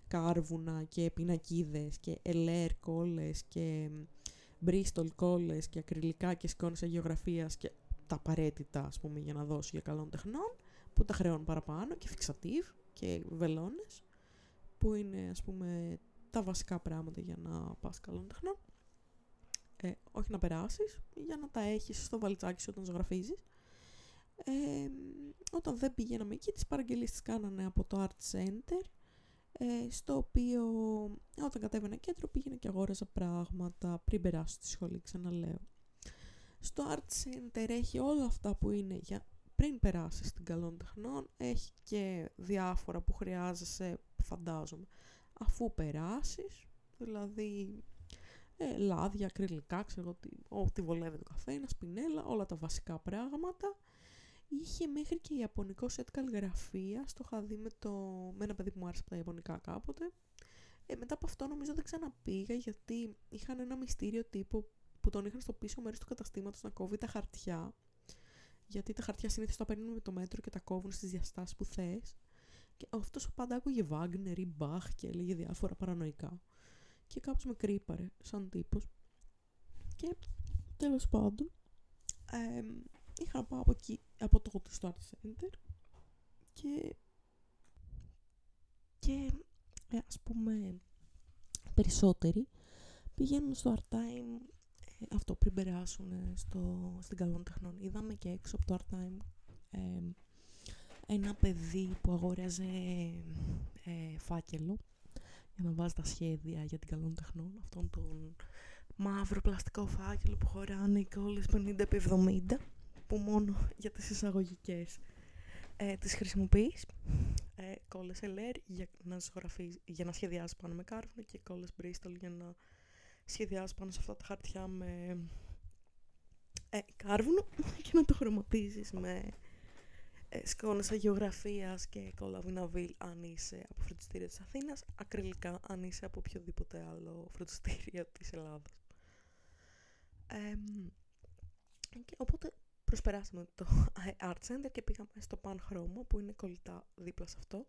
κάρβουνα και πινακίδες και ελέρ κόλλες και μπρίστολ κόλλες και ακριλικά και σκόνες αγιογραφίας και τα απαραίτητα ας πούμε για να δώσω για καλών τεχνών που τα χρεώνω παραπάνω και φιξατίβ και βελόνες που είναι ας πούμε τα βασικά πράγματα για να πας καλών τεχνών ε, όχι να περάσεις, για να τα έχεις στο βαλιτσάκι σου όταν ζωγραφίζεις. Ε, όταν δεν πηγαίναμε εκεί, τις παραγγελίες τις κάνανε από το Art Center, ε, στο οποίο όταν κατέβαινα κέντρο πήγαινα και αγόραζα πράγματα πριν περάσω στη σχολή, ξαναλέω. Στο Art Center έχει όλα αυτά που είναι για πριν περάσεις στην καλών τεχνών, έχει και διάφορα που χρειάζεσαι, φαντάζομαι, αφού περάσεις, δηλαδή ε, λάδια, ακριλικά, ξέρω ό,τι βολεύει το καθένα, σπινέλα, όλα τα βασικά πράγματα. είχε μέχρι και ιαπωνικό σετ καλλιγραφία. Το είχα δει με, το... με ένα παιδί που μου άρεσε από τα ιαπωνικά κάποτε. Ε, μετά από αυτό νομίζω δεν ξαναπήγα γιατί είχαν ένα μυστήριο τύπο που τον είχαν στο πίσω μέρος του καταστήματος να κόβει τα χαρτιά. Γιατί τα χαρτιά συνήθως τα παίρνουν με το μέτρο και τα κόβουν στις διαστάσεις που θες. Και αυτός πάντα άκουγε Βάγνερ ή Μπαχ και έλεγε διάφορα παρανοϊκά. Και κάπως με κρύπαρε σαν τύπος. Και τέλος πάντων, ε, είχα πάω από εκεί, από τότε στο Art Center και, και ε, ας πούμε περισσότεροι πηγαίνουν στο Art Time ε, αυτό πριν περάσουν στο, στην καλών τεχνών. Είδαμε και έξω από το Art Time ε, ένα παιδί που αγόραζε ε, φάκελο για να βάζεις τα σχέδια για την καλών τεχνών. Αυτόν τον μαύρο πλαστικό φάκελο που χωράνε οι κόλλες 50x70 που μόνο για τις εισαγωγικές ε, τις χρησιμοποιείς ε, κόλλες LR για να, για να σχεδιάσεις πάνω με κάρβουνο και κόλλες Bristol για να σχεδιάσεις πάνω σε αυτά τα χαρτιά με ε, κάρβουνο [LAUGHS] και να το χρωματίζεις με ε, σκόνες αγιογραφίας και κόλλα βιναβίλ αν είσαι από φροντιστήριο της Αθήνας, ακριλικά αν είσαι από οποιοδήποτε άλλο φροντιστήριο της Ελλάδας. Ε, και οπότε προσπεράσαμε το [LAUGHS] Art Center και πήγαμε στο Pan Chroma που είναι κολλητά δίπλα σε αυτό.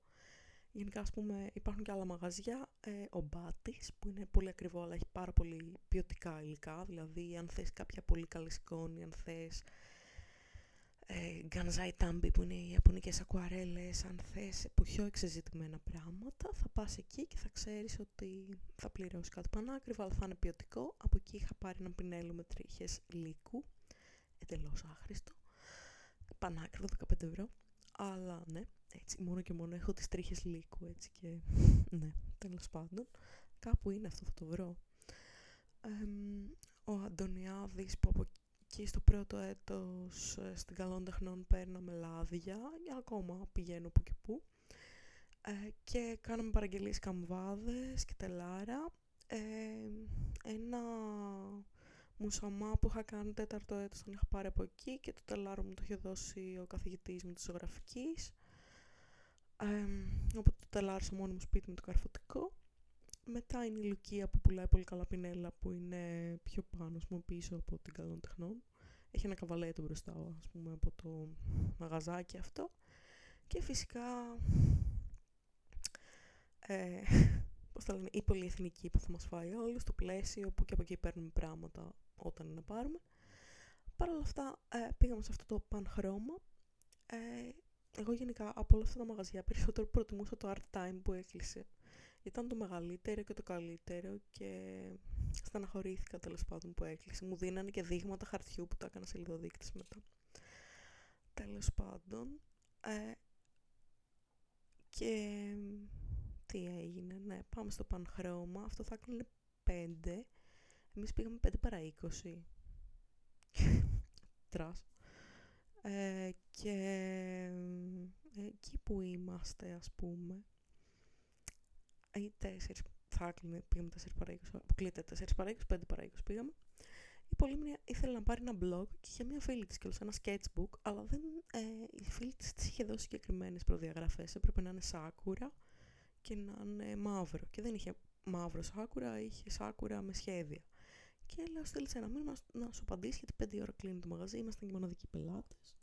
Γενικά, ας πούμε, υπάρχουν και άλλα μαγαζιά. Ε, ο Μπάτης, που είναι πολύ ακριβό, αλλά έχει πάρα πολύ ποιοτικά υλικά. Δηλαδή, αν θες κάποια πολύ καλή σκόνη, αν θες ε, γκανζάι τάμπι, που είναι οι ιαπωνικές ακουαρέλες, αν θες πιο εξεζητημένα πράγματα, θα πας εκεί και θα ξέρεις ότι θα πληρώσεις κάτι πανάκριβο, αλλά θα είναι ποιοτικό. Από εκεί είχα πάρει ένα πινέλο με τρίχες λύκου, εντελώς άχρηστο. Πανάκριβο, 15 ευρώ. Αλλά ναι, έτσι μόνο και μόνο έχω τις τρίχες λύκου έτσι και [LAUGHS] ναι, τέλος πάντων. Κάπου είναι αυτό, θα το βρω. ο Αντωνιάδης που από εκεί στο πρώτο έτος ε, στην Καλών Τεχνών παίρναμε λάδια, ακόμα πηγαίνω που και που. Ε, και κάναμε παραγγελίες καμβάδες και τελάρα. Ε, ένα μουσαμά που είχα κάνει τέταρτο έτος τον είχα πάρει από εκεί και το τελάρο μου το είχε δώσει ο καθηγητής μου της ζωγραφικής. Ε, οπότε το τελάρισα μόνο μου σπίτι με το καρφωτικό. Μετά είναι η Λουκία που πουλάει πολύ καλά πινέλα που είναι πιο πάνω, ας πούμε, πίσω από την καλών τεχνών. Έχει ένα καβαλέτο μπροστά, ας πούμε, από το μαγαζάκι αυτό. Και φυσικά, ε, [LAUGHS] πώς θα λένε, η πολυεθνική που θα μας φάει όλους, στο πλαίσιο που και από εκεί παίρνουμε πράγματα όταν είναι να πάρουμε. Παρ' όλα αυτά, ε, πήγαμε σε αυτό το πανχρώμα. Ε, εγώ γενικά από όλα αυτά τα μαγαζιά περισσότερο προτιμούσα το Art Time που έκλεισε. Ήταν το μεγαλύτερο και το καλύτερο και στεναχωρήθηκα τέλος πάντων που έκλεισε. Μου δίνανε και δείγματα χαρτιού που τα έκανα σε λιδοδείκτης μετά. Τέλος πάντων. Ε, και τι έγινε, ναι, πάμε στο πανχρώμα. Αυτό θα έκλεινε 5. Εμείς πήγαμε 5 παρά 20. [LAUGHS] Τρας. Ε, και ε, εκεί που είμαστε ας πούμε ή 4 θα έκλεινε, πήγαμε 4 παρά 20, αποκλείται 4 παρά 20, 5 παρά 20 πήγαμε. Η Πολύμνια ήθελε να πάρει ένα blog και είχε μια φίλη της και ένα sketchbook, αλλά δεν, ε, η φίλη της της είχε δώσει συγκεκριμένες προδιαγραφές. Έπρεπε να είναι σάκουρα και να είναι μαύρο. Και δεν είχε μαύρο σάκουρα, είχε σάκουρα με σχέδια. Και λέω, στέλνει ένα μήνυμα να σου απαντήσει γιατί 5 ώρα κλείνει το μαγαζί, ήμασταν και μοναδικοί πελάτες.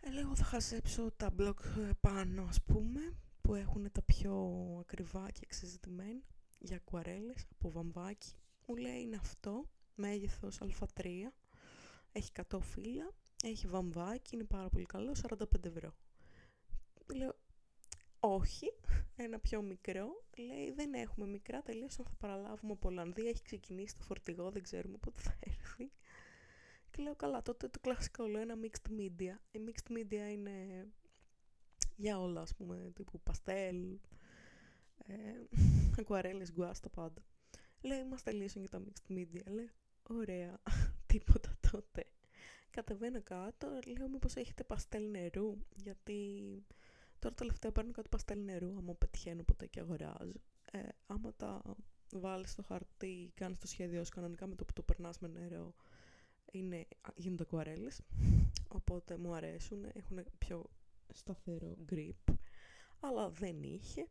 Ε, λέω, θα χαζέψω τα blog ε, πάνω, ας πούμε, που έχουν τα πιο ακριβά και εξεζητημένα για ακουαρέλες από βαμβάκι. Μου λέει είναι αυτό, μέγεθος α3, έχει 100 φύλλα, έχει βαμβάκι, είναι πάρα πολύ καλό, 45 ευρώ. Λέω, όχι, ένα πιο μικρό. Λέει, δεν έχουμε μικρά, τελείως θα παραλάβουμε από Ολλανδία, έχει ξεκινήσει το φορτηγό, δεν ξέρουμε πότε θα έρθει. Και λέω, καλά, τότε το κλασικό λέω, ένα mixed media. Η mixed media είναι για όλα, ας πούμε, τύπου παστέλ, ε, ακουαρέλες, γκουάς, τα πάντα. Λέει, είμαστε λύσουν για τα mixed media. Λέει, ωραία, [LAUGHS] τίποτα τότε. Κατεβαίνω κάτω, λέω μήπως έχετε παστέλ νερού, γιατί τώρα τελευταία παίρνω κάτι παστέλ νερού, άμα πετυχαίνω ποτέ και αγοράζω. Ε, άμα τα βάλεις στο χαρτί, κάνεις το σχέδιο σου κανονικά με το που το περνάς με νερό, είναι, γίνονται ακουαρέλες. οπότε μου αρέσουν, έχουν πιο σταθερό grip, αλλά δεν είχε.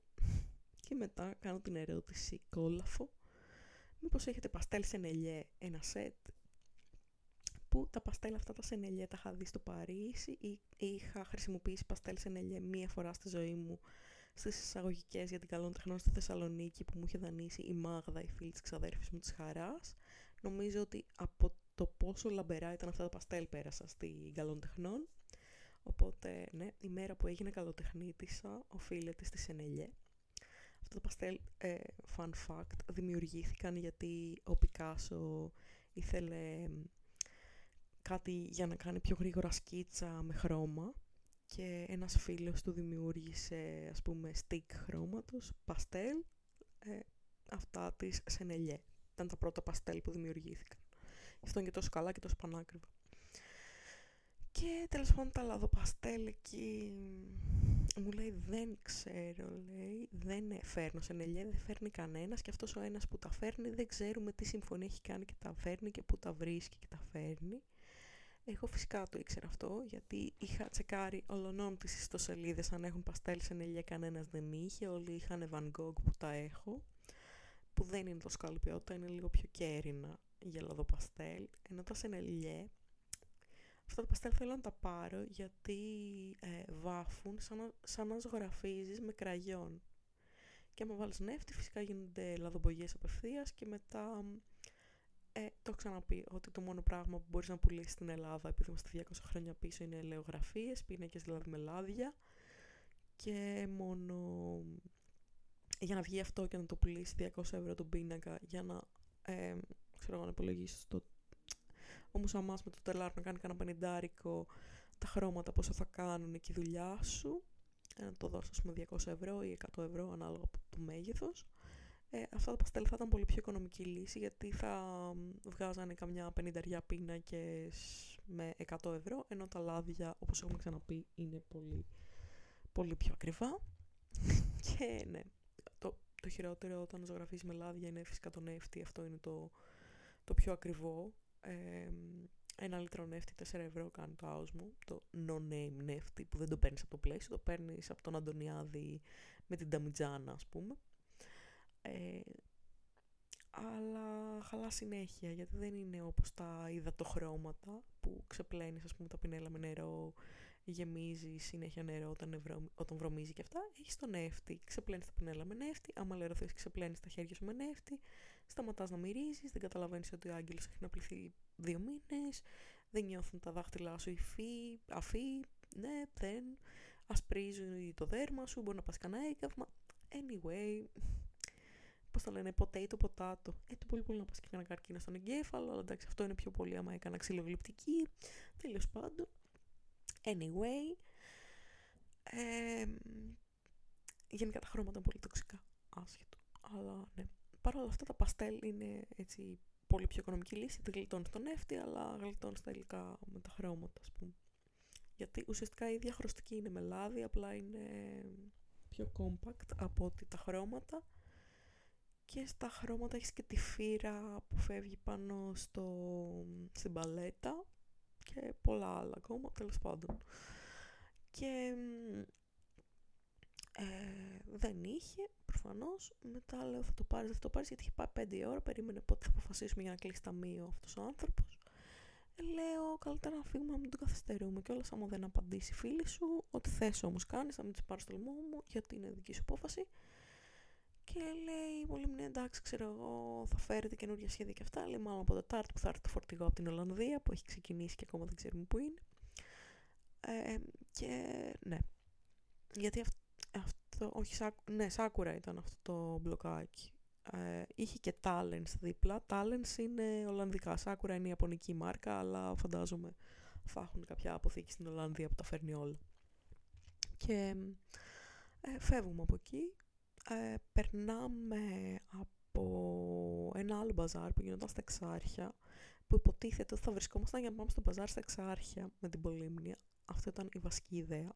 Και μετά κάνω την ερώτηση κόλαφο, μήπως έχετε παστέλ σε νελιέ ένα σετ; Που τα παστέλ αυτά τα σενελιέ τα είχα δει στο Παρίσι ή είχα χρησιμοποιήσει παστέλ σενελιέ μία φορά στη ζωή μου στις εισαγωγικές για την καλών τεχνών στη Θεσσαλονίκη που μου είχε δανείσει η Μάγδα, η φίλη της ξαδέρφης μου της Χαράς. Νομίζω ότι από το πόσο λαμπερά ήταν αυτά τα παστέλ πέρασα στην καλών τεχνών. Οπότε, ναι, η μέρα που έγινε καλοτεχνίτησα οφείλεται στη Σενελιέ. Αυτά τα παστέλ, ε, fun fact, δημιουργήθηκαν γιατί ο Πικάσο ήθελε κάτι για να κάνει πιο γρήγορα σκίτσα με χρώμα και ένας φίλος του δημιούργησε ας πούμε stick χρώματος, παστέλ, ε, αυτά της Σενελιέ. Ήταν τα πρώτα παστέλ που δημιουργήθηκαν. Αυτό είναι και τόσο καλά και τόσο πανάκριβα. Και τέλος πάντων τα λαδοπαστέλ εκεί μου λέει δεν ξέρω, λέει, δεν φέρνω Σενελιέ, δεν φέρνει κανένας και αυτός ο ένας που τα φέρνει δεν ξέρουμε τι συμφωνία έχει κάνει και τα φέρνει και που τα βρίσκει και τα φέρνει. Εγώ φυσικά το ήξερα αυτό, γιατί είχα τσεκάρει ολονών τις ιστοσελίδες αν έχουν παστέλ σε νελιέ, κανένας δεν είχε, όλοι είχαν Van Gogh που τα έχω, που δεν είναι τόσο καλή ποιότητα, είναι λίγο πιο κέρινα γελαδό παστέλ, ενώ τα σε νελιέ, αυτά τα παστέλ θέλω να τα πάρω γιατί ε, βάφουν σαν να, σαν να ζωγραφίζεις με κραγιόν. Και άμα βάλεις νεύτη φυσικά γίνονται λαδομπογιές απευθείας και μετά ε, το έχω ξαναπεί ότι το μόνο πράγμα που μπορείς να πουλήσεις στην Ελλάδα επειδή είμαστε 200 χρόνια πίσω είναι ελαιογραφίες, πίνακες δηλαδή με λάδια και μόνο για να βγει αυτό και να το πουλήσεις 200 ευρώ τον πίνακα για να ε, ξέρω να υπολογίσεις το όμως αμάς με το τελάρ να κάνει κανένα πενιντάρικο τα χρώματα πόσο θα κάνουν και η δουλειά σου. Ε, να το δώσω πούμε 200 ευρώ ή 100 ευρώ ανάλογα από το μέγεθος. Ε, αυτά τα παστέλ θα ήταν πολύ πιο οικονομική λύση γιατί θα βγάζανε καμιά πενηνταριά πίνακες με 100 ευρώ ενώ τα λάδια όπως έχουμε ξαναπεί είναι πολύ, πολύ πιο ακριβά. [LAUGHS] Και ναι το, το χειρότερο όταν ζωγραφείς με λάδια είναι φυσικά το νεύτη. Αυτό είναι το, το πιο ακριβό ε, ένα λίτρο νεύτη 4 ευρώ κάνει το άοσμο το no-name νεύτη που δεν το παίρνεις από το πλαίσιο το παίρνεις από τον Αντωνιάδη με την Ταμιτζάνα ας πούμε. Ε, αλλά χαλά συνέχεια γιατί δεν είναι όπως τα υδατοχρώματα που ξεπλένεις ας πούμε τα πινέλα με νερό γεμίζει συνέχεια νερό όταν, ευρω... όταν βρωμίζει και αυτά έχεις το νεύτη, ξεπλένεις τα πινέλα με νεύτη άμα λερωθείς ξεπλένεις τα χέρια σου με νεύτη σταματάς να μυρίζεις, δεν καταλαβαίνεις ότι ο άγγελος έχει να πληθεί δύο μήνες δεν νιώθουν τα δάχτυλά σου υφή, αφή, ναι, δεν ασπρίζουν το δέρμα σου, μπορεί να πας κανένα έγκαυμα anyway, Πώς το λένε, potato, potato. Ε, το πολύ πολύ να πας και κανένα καρκίνο στον εγκέφαλο, αλλά εντάξει, αυτό είναι πιο πολύ άμα έκανα ξυλογλυπτική. Τέλος πάντων. Anyway. Ε, γενικά τα χρώματα είναι πολύ τοξικά. Άσχετο. Αλλά ναι. Παρ' όλα αυτά τα παστέλ είναι έτσι πολύ πιο οικονομική λύση. Δεν γλιτώνεις τον νεύτη, αλλά γλιτώνεις τα υλικά με τα χρώματα, ας πούμε. Γιατί ουσιαστικά η ίδια χρωστική είναι με λάδι, απλά είναι πιο compact από ότι τα χρώματα και στα χρώματα έχεις και τη φύρα που φεύγει πάνω στο, στην παλέτα και πολλά άλλα ακόμα, τέλος πάντων. Και ε, δεν είχε, προφανώς. Μετά λέω θα το πάρεις, θα το πάρεις γιατί είχε πάει πέντε ώρα, περίμενε πότε θα αποφασίσουμε για να κλείσει ταμείο αυτός ο άνθρωπος. Ε, λέω καλύτερα να φύγουμε να μην τον καθυστερούμε και όλα άμα δεν απαντήσει η φίλη σου, ό,τι θες όμως κάνεις, θα μην τις πάρεις στο λαιμό μου γιατί είναι δική σου απόφαση. Και λέει πολύ ναι εντάξει ξέρω εγώ θα φέρετε καινούργια σχέδια και αυτά. Λέει μάλλον από Τετάρτη που θα έρθει το φορτηγό από την Ολλανδία που έχει ξεκινήσει και ακόμα δεν ξέρουμε πού είναι. Ε, και ναι. Γιατί αυτό, όχι σάκου, ναι σάκουρα ήταν αυτό το μπλοκάκι. Ε, είχε και Talents δίπλα. Talents είναι Ολλανδικά. Σάκουρα είναι η Ιαπωνική μάρκα, αλλά φαντάζομαι θα έχουν κάποια αποθήκη στην Ολλανδία που τα φέρνει όλα. Και ε, φεύγουμε από εκεί ε, περνάμε από ένα άλλο μπαζάρ που γινόταν στα Εξάρχεια που υποτίθεται ότι θα βρισκόμασταν για να πάμε στο μπαζάρ στα Εξάρχεια με την Πολύμνια. Αυτό ήταν η βασική ιδέα.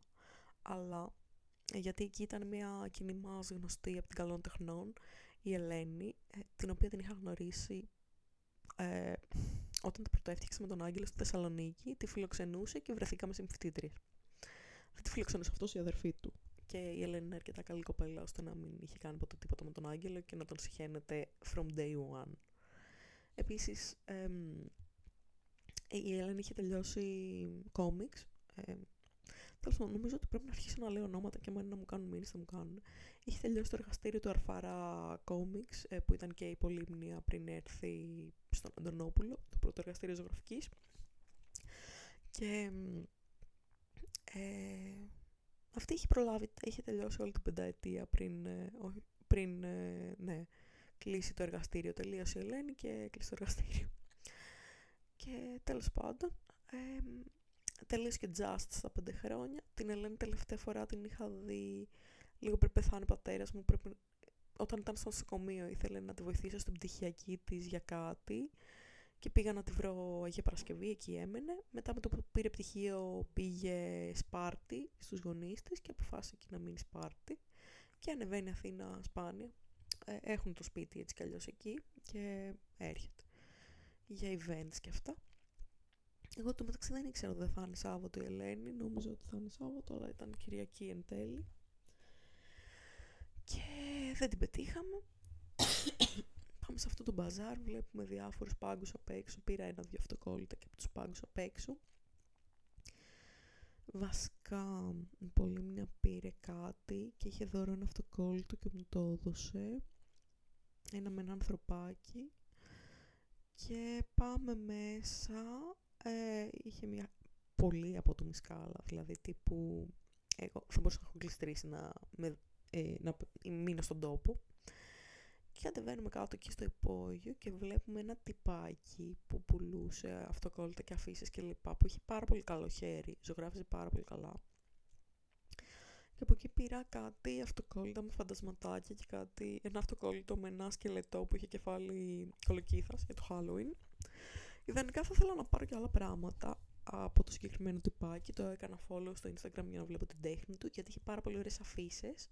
Αλλά γιατί εκεί ήταν μια κοινή μας γνωστή από την καλών τεχνών, η Ελένη, ε, την οποία την είχα γνωρίσει ε, όταν την πρωτοέφτιαξα με τον Άγγελο στη Θεσσαλονίκη, τη φιλοξενούσε και βρεθήκαμε συμφιτήτριες. Δεν τη φιλοξενούσε αυτός η αδερφή του. Και η Ελένη είναι αρκετά καλή κοπέλα ώστε να μην είχε κάνει ποτέ τίποτα με τον Άγγελο και να τον συχαίνεται from day one. Επίσης, η Ελένη είχε τελειώσει κόμιξ. Ε, Τέλος πάντων, νομίζω ότι πρέπει να αρχίσω να λέω ονόματα και εμένα να μου κάνουν μήνυση, θα μου κάνουν. Είχε τελειώσει το εργαστήριο του Αρφάρα Comics, ε, που ήταν και η πολύμνια πριν έρθει στον Αντωνόπουλο, το πρώτο εργαστήριο ζωγραφικής. Και ε, αυτή είχε προλάβει, είχε τελειώσει όλη την πενταετία πριν, ε, πριν ε, ναι, κλείσει το εργαστήριο. Τελείωσε η Ελένη και κλείσει το εργαστήριο. Και τέλος πάντων, ε, τελείωσε και Just στα πέντε χρόνια. Την Ελένη τελευταία φορά την είχα δει λίγο πριν πεθάνει ο πατέρας μου. Πρέπει, όταν ήταν στο νοσοκομείο ήθελε να τη βοηθήσω στην πτυχιακή της για κάτι και πήγα να τη βρω για Παρασκευή, εκεί έμενε. Μετά με το που πήρε πτυχίο πήγε Σπάρτη στους γονείς της και αποφάσισε εκεί να μείνει Σπάρτη και ανεβαίνει Αθήνα σπάνια. Ε, έχουν το σπίτι έτσι κι αλλιώς εκεί και έρχεται για events και αυτά. Εγώ το μεταξύ δεν ήξερα ότι δεν θα είναι Σάββατο η Ελένη, νόμιζα ότι θα είναι Σάββατο, αλλά ήταν Κυριακή εν τέλει. Και δεν την πετύχαμε. Πάμε σε αυτό το μπαζάρ, βλέπουμε διάφορους πάγκους απ' έξω. Πήρα ένα-δυο αυτοκόλλητα και από τους πάγκους απ' έξω. Βασικά, πολύ μια πήρε κάτι και είχε δώρο ένα αυτοκόλλητο και μου το έδωσε. Ένα με ένα ανθρωπάκι. Και πάμε μέσα ε, είχε μια πολύ απότομη σκάλα, δηλαδή τύπου εγώ θα μπορούσα να έχω κλειστρήσει να, με, ε, να μείνω στον τόπο και κατεβαίνουμε κάτω εκεί στο υπόγειο και βλέπουμε ένα τυπάκι που πουλούσε αυτοκόλλητα και αφήσεις και λοιπά που είχε πάρα πολύ καλό χέρι, ζωγράφιζε πάρα πολύ καλά και από εκεί πήρα κάτι αυτοκόλλητα με φαντασματάκια και κάτι, ένα αυτοκόλλητο με ένα σκελετό που είχε κεφάλι κολοκύθας για το Halloween Ιδανικά θα ήθελα να πάρω και άλλα πράγματα από το συγκεκριμένο τυπάκι. Το έκανα follow στο Instagram για να βλέπω την τέχνη του, γιατί είχε πάρα πολύ ωραίες αφήσεις.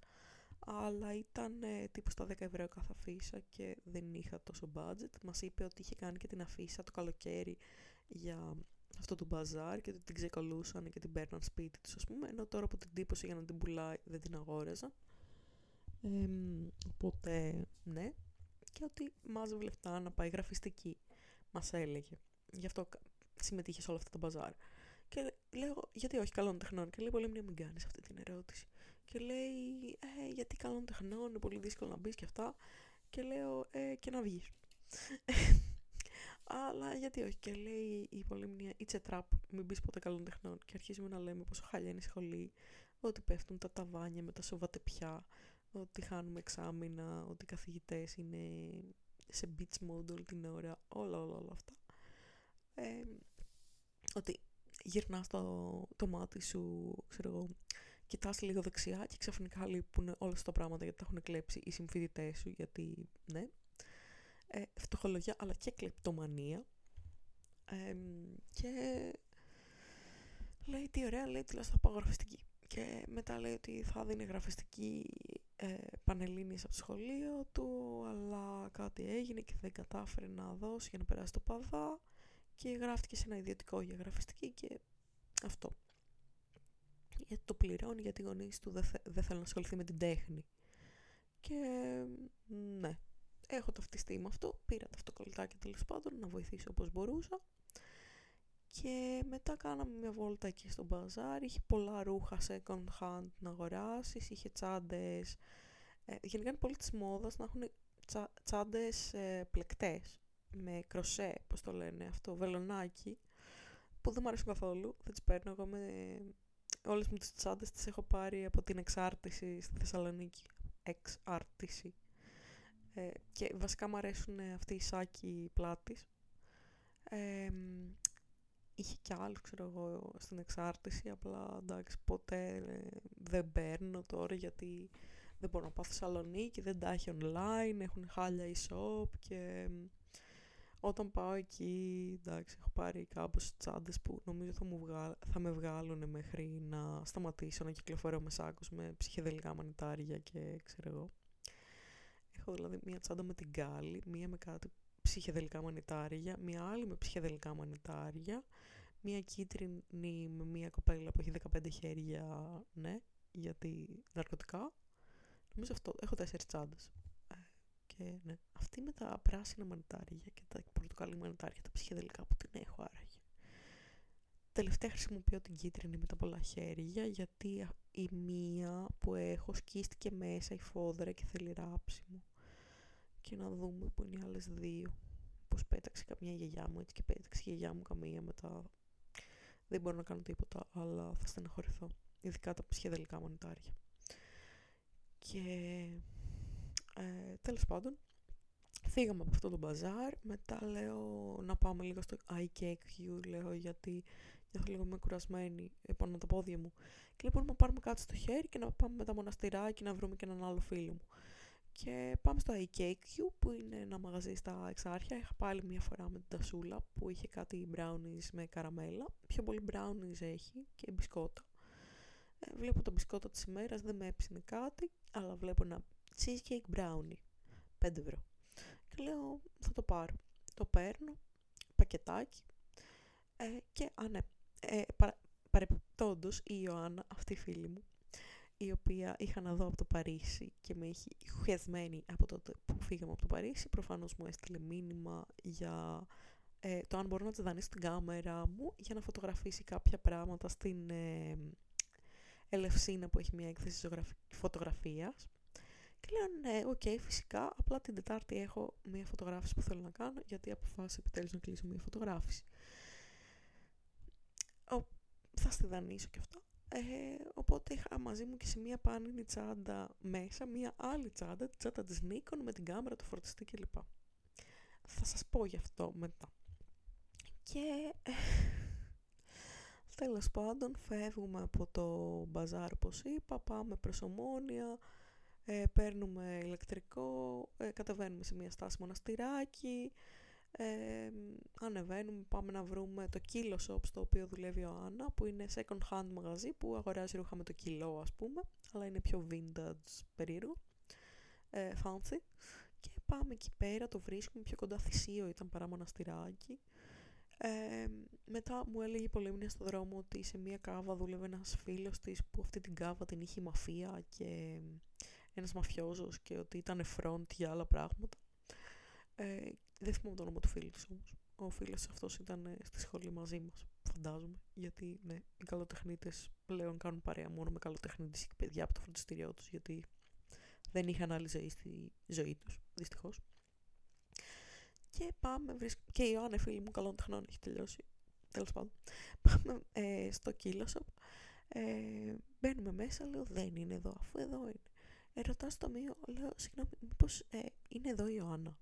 Αλλά ήταν ε, τύπου στα 10 ευρώ κάθε αφίσα και δεν είχα τόσο budget. Μας είπε ότι είχε κάνει και την αφίσα το καλοκαίρι για αυτό το μπαζάρ και ότι την ξεκολούσαν και την παίρναν σπίτι τους ας πούμε. Ενώ τώρα που την τύπωσε για να την πουλάει δεν την αγόραζα. Ε, οπότε ναι. Και ότι μάζευε λεφτά να πάει γραφιστική. Μας έλεγε. Γι' αυτό συμμετείχε σε όλα αυτά τα μπαζάρ. Και λέω, γιατί όχι καλών τεχνών. Και λέει, πολύ μην κάνει αυτή την ερώτηση. Και λέει, ε, γιατί καλών τεχνών, είναι πολύ δύσκολο να μπεις και αυτά. Και λέω, ε, και να βγεις. [LAUGHS] Αλλά γιατί όχι. Και λέει η πολύμνια, it's a trap, μην μπεις ποτέ καλών τεχνών. Και αρχίζουμε να λέμε πόσο χάλια είναι η σχολή, ότι πέφτουν τα ταβάνια με τα σοβατεπιά, ότι χάνουμε εξάμεινα, ότι οι καθηγητές είναι σε beach mode όλη την ώρα, όλα όλα όλα αυτά ε, ότι γυρνάς το, το μάτι σου, ξέρω εγώ, κοιτάς λίγο δεξιά και ξαφνικά λείπουν όλα αυτά τα πράγματα γιατί τα έχουν κλέψει οι συμφιδητές σου, γιατί, ναι, ε, φτωχολογία αλλά και κλεπτομανία. Ε, και λέει τι ωραία, λέει τουλάχιστον θα πάω γραφιστική. Και μετά λέει ότι θα δίνει γραφιστική ε, πανελλήνιες από το σχολείο του, αλλά κάτι έγινε και δεν κατάφερε να δώσει για να περάσει το παδά και γράφτηκε σε ένα ιδιωτικό για γραφιστική και αυτό. Γιατί το πληρώνει γιατί οι γονείς του δεν, θε, δεν θέλουν να ασχοληθεί με την τέχνη. Και ναι, έχω ταυτιστεί με αυτό, πήρα τα αυτοκολλητάκια τέλος πάντων να βοηθήσω όπως μπορούσα. Και μετά κάναμε μια βόλτα εκεί στο μπαζάρ, είχε πολλά ρούχα second hand να αγοράσεις, είχε τσάντες, ε, γενικά είναι πολύ της μόδας να έχουν τσα, τσάντες ε, πλεκτές με κροσέ, πώς το λένε αυτό, βελονάκι, που δεν μου αρέσουν καθόλου. Δεν τις παίρνω εγώ με... Όλες μου τις τσάντες τις έχω πάρει από την εξάρτηση στη Θεσσαλονίκη. Εξάρτηση. Ε, και βασικά μου αρέσουν αυτοί οι σάκοι πλάτης. Ε, είχε κι άλλους, ξέρω εγώ, στην εξάρτηση, απλά εντάξει, ποτέ ε, δεν παίρνω τώρα γιατί δεν μπορώ να πάω Θεσσαλονίκη, δεν τα έχει online, έχουν χάλια e-shop και όταν πάω εκεί, εντάξει, έχω πάρει κάπως τσάντες που νομίζω θα, μου θα με βγάλουν μέχρι να σταματήσω να κυκλοφορώ με σάκους με ψυχεδελικά μανιτάρια και ξέρω εγώ. Έχω δηλαδή μία τσάντα με την γκάλη, μία με κάτι ψυχεδελικά μανιτάρια, μία άλλη με ψυχεδελικά μανιτάρια, μία κίτρινη με μία κοπέλα που έχει 15 χέρια, ναι, γιατί ναρκωτικά. Νομίζω αυτό, έχω τέσσερις τσάντες. Ε, και ναι, αυτή με τα πράσινα μανιτάρια και τα πορτοκαλί μανιτάρια, τα ψυχεδελικά που την έχω άραγε. Τελευταία χρησιμοποιώ την κίτρινη με τα πολλά χέρια γιατί η μία που έχω σκίστηκε μέσα η φόδρα και θέλει ράψιμο. Και να δούμε που είναι οι άλλες δύο. Πώς πέταξε καμιά γιαγιά μου έτσι και πέταξε η γιαγιά μου καμία μετά. Δεν μπορώ να κάνω τίποτα αλλά θα στεναχωρηθώ. Ειδικά τα ψυχεδελικά μανιτάρια. Και ε, τέλος πάντων φύγαμε από αυτό το μπαζάρ μετά λέω να πάμε λίγο στο IKQ λέω γιατί νιώθω λίγο με κουρασμένη πάνω τα πόδια μου. Και λοιπόν να πάρουμε κάτι στο χέρι και να πάμε με τα μοναστηρά και να βρούμε και έναν άλλο φίλο μου. Και πάμε στο IKQ που είναι ένα μαγαζί στα εξάρχεια. Είχα πάλι μια φορά με την τασούλα που είχε κάτι brownies με καραμέλα. Πιο πολύ brownies έχει και μπισκότα. Ε, βλέπω το μπισκότα της ημέρας, δεν με έψινε κάτι, αλλά βλέπω ένα cheesecake brownie, 5 ευρώ. Και λέω θα το πάρω. Το παίρνω, πακετάκι ε, και α ναι, ε, παρεπιπτόντως η Ιωάννα, αυτή η φίλη μου, η οποία είχα να δω από το Παρίσι και με έχει χεσμένη από τότε που φύγαμε από το Παρίσι, προφανώς μου έστειλε μήνυμα για ε, το αν μπορώ να της δανείσω την κάμερα μου για να φωτογραφίσει κάποια πράγματα στην ε, Ελευσίνα που έχει μια έκθεση φωτογραφίας. Και λέω ναι, OK, okay, φυσικά, απλά την Τετάρτη έχω μια φωτογράφηση που θέλω να κάνω γιατί αποφάσισα επιτέλους να κλείσω μια φωτογράφηση θα στη δανείσω και αυτό. Ε, οπότε είχα μαζί μου και σε μία πάνινη τσάντα μέσα, μία άλλη τσάντα, τη τσάντα της Nikon με την κάμερα, το φορτιστή κλπ. Θα σας πω γι' αυτό μετά. Και ε, [LAUGHS] τέλος πάντων φεύγουμε από το μπαζάρ όπως είπα, πάμε προς Ομόνια, ε, παίρνουμε ηλεκτρικό, ε, κατεβαίνουμε σε μία στάση μοναστηράκι, ε, ανεβαίνουμε, πάμε να βρούμε το Kilo Shop στο οποίο δουλεύει ο Άννα που είναι second hand μαγαζί που αγοράζει ρούχα με το κιλό ας πούμε αλλά είναι πιο vintage περίεργο ε, fancy. Και πάμε εκεί πέρα, το βρίσκουμε πιο κοντά θυσίο ήταν παρά μοναστηράκι. Ε, μετά μου έλεγε η Πολέμνια στο δρόμο ότι σε μια κάβα δούλευε ένας φίλος της που αυτή την κάβα την είχε η μαφία και ένας μαφιόζος και ότι ήταν front για άλλα πράγματα ε, δεν θυμάμαι το όνομα του φίλου της όμως. Ο φίλος αυτός ήταν ε, στη σχολή μαζί μας, φαντάζομαι. Γιατί ναι, οι καλοτεχνίτες πλέον κάνουν παρέα μόνο με καλοτεχνίτες και παιδιά από το φροντιστήριό τους, γιατί δεν είχαν άλλη ζωή στη ζωή τους, δυστυχώς. Και πάμε, και η Ιωάννη φίλη μου καλών τεχνών έχει τελειώσει. Τέλος πάντων. [LAUGHS] Πάμε ε, στο Κίλοσοπ. Ε, μπαίνουμε μέσα, λέω δεν είναι εδώ, αφού εδώ είναι. Ε, ρωτάω στο ταμείο, λέω συγγνώμη, μήπως ε, είναι εδώ η Ιωάννα.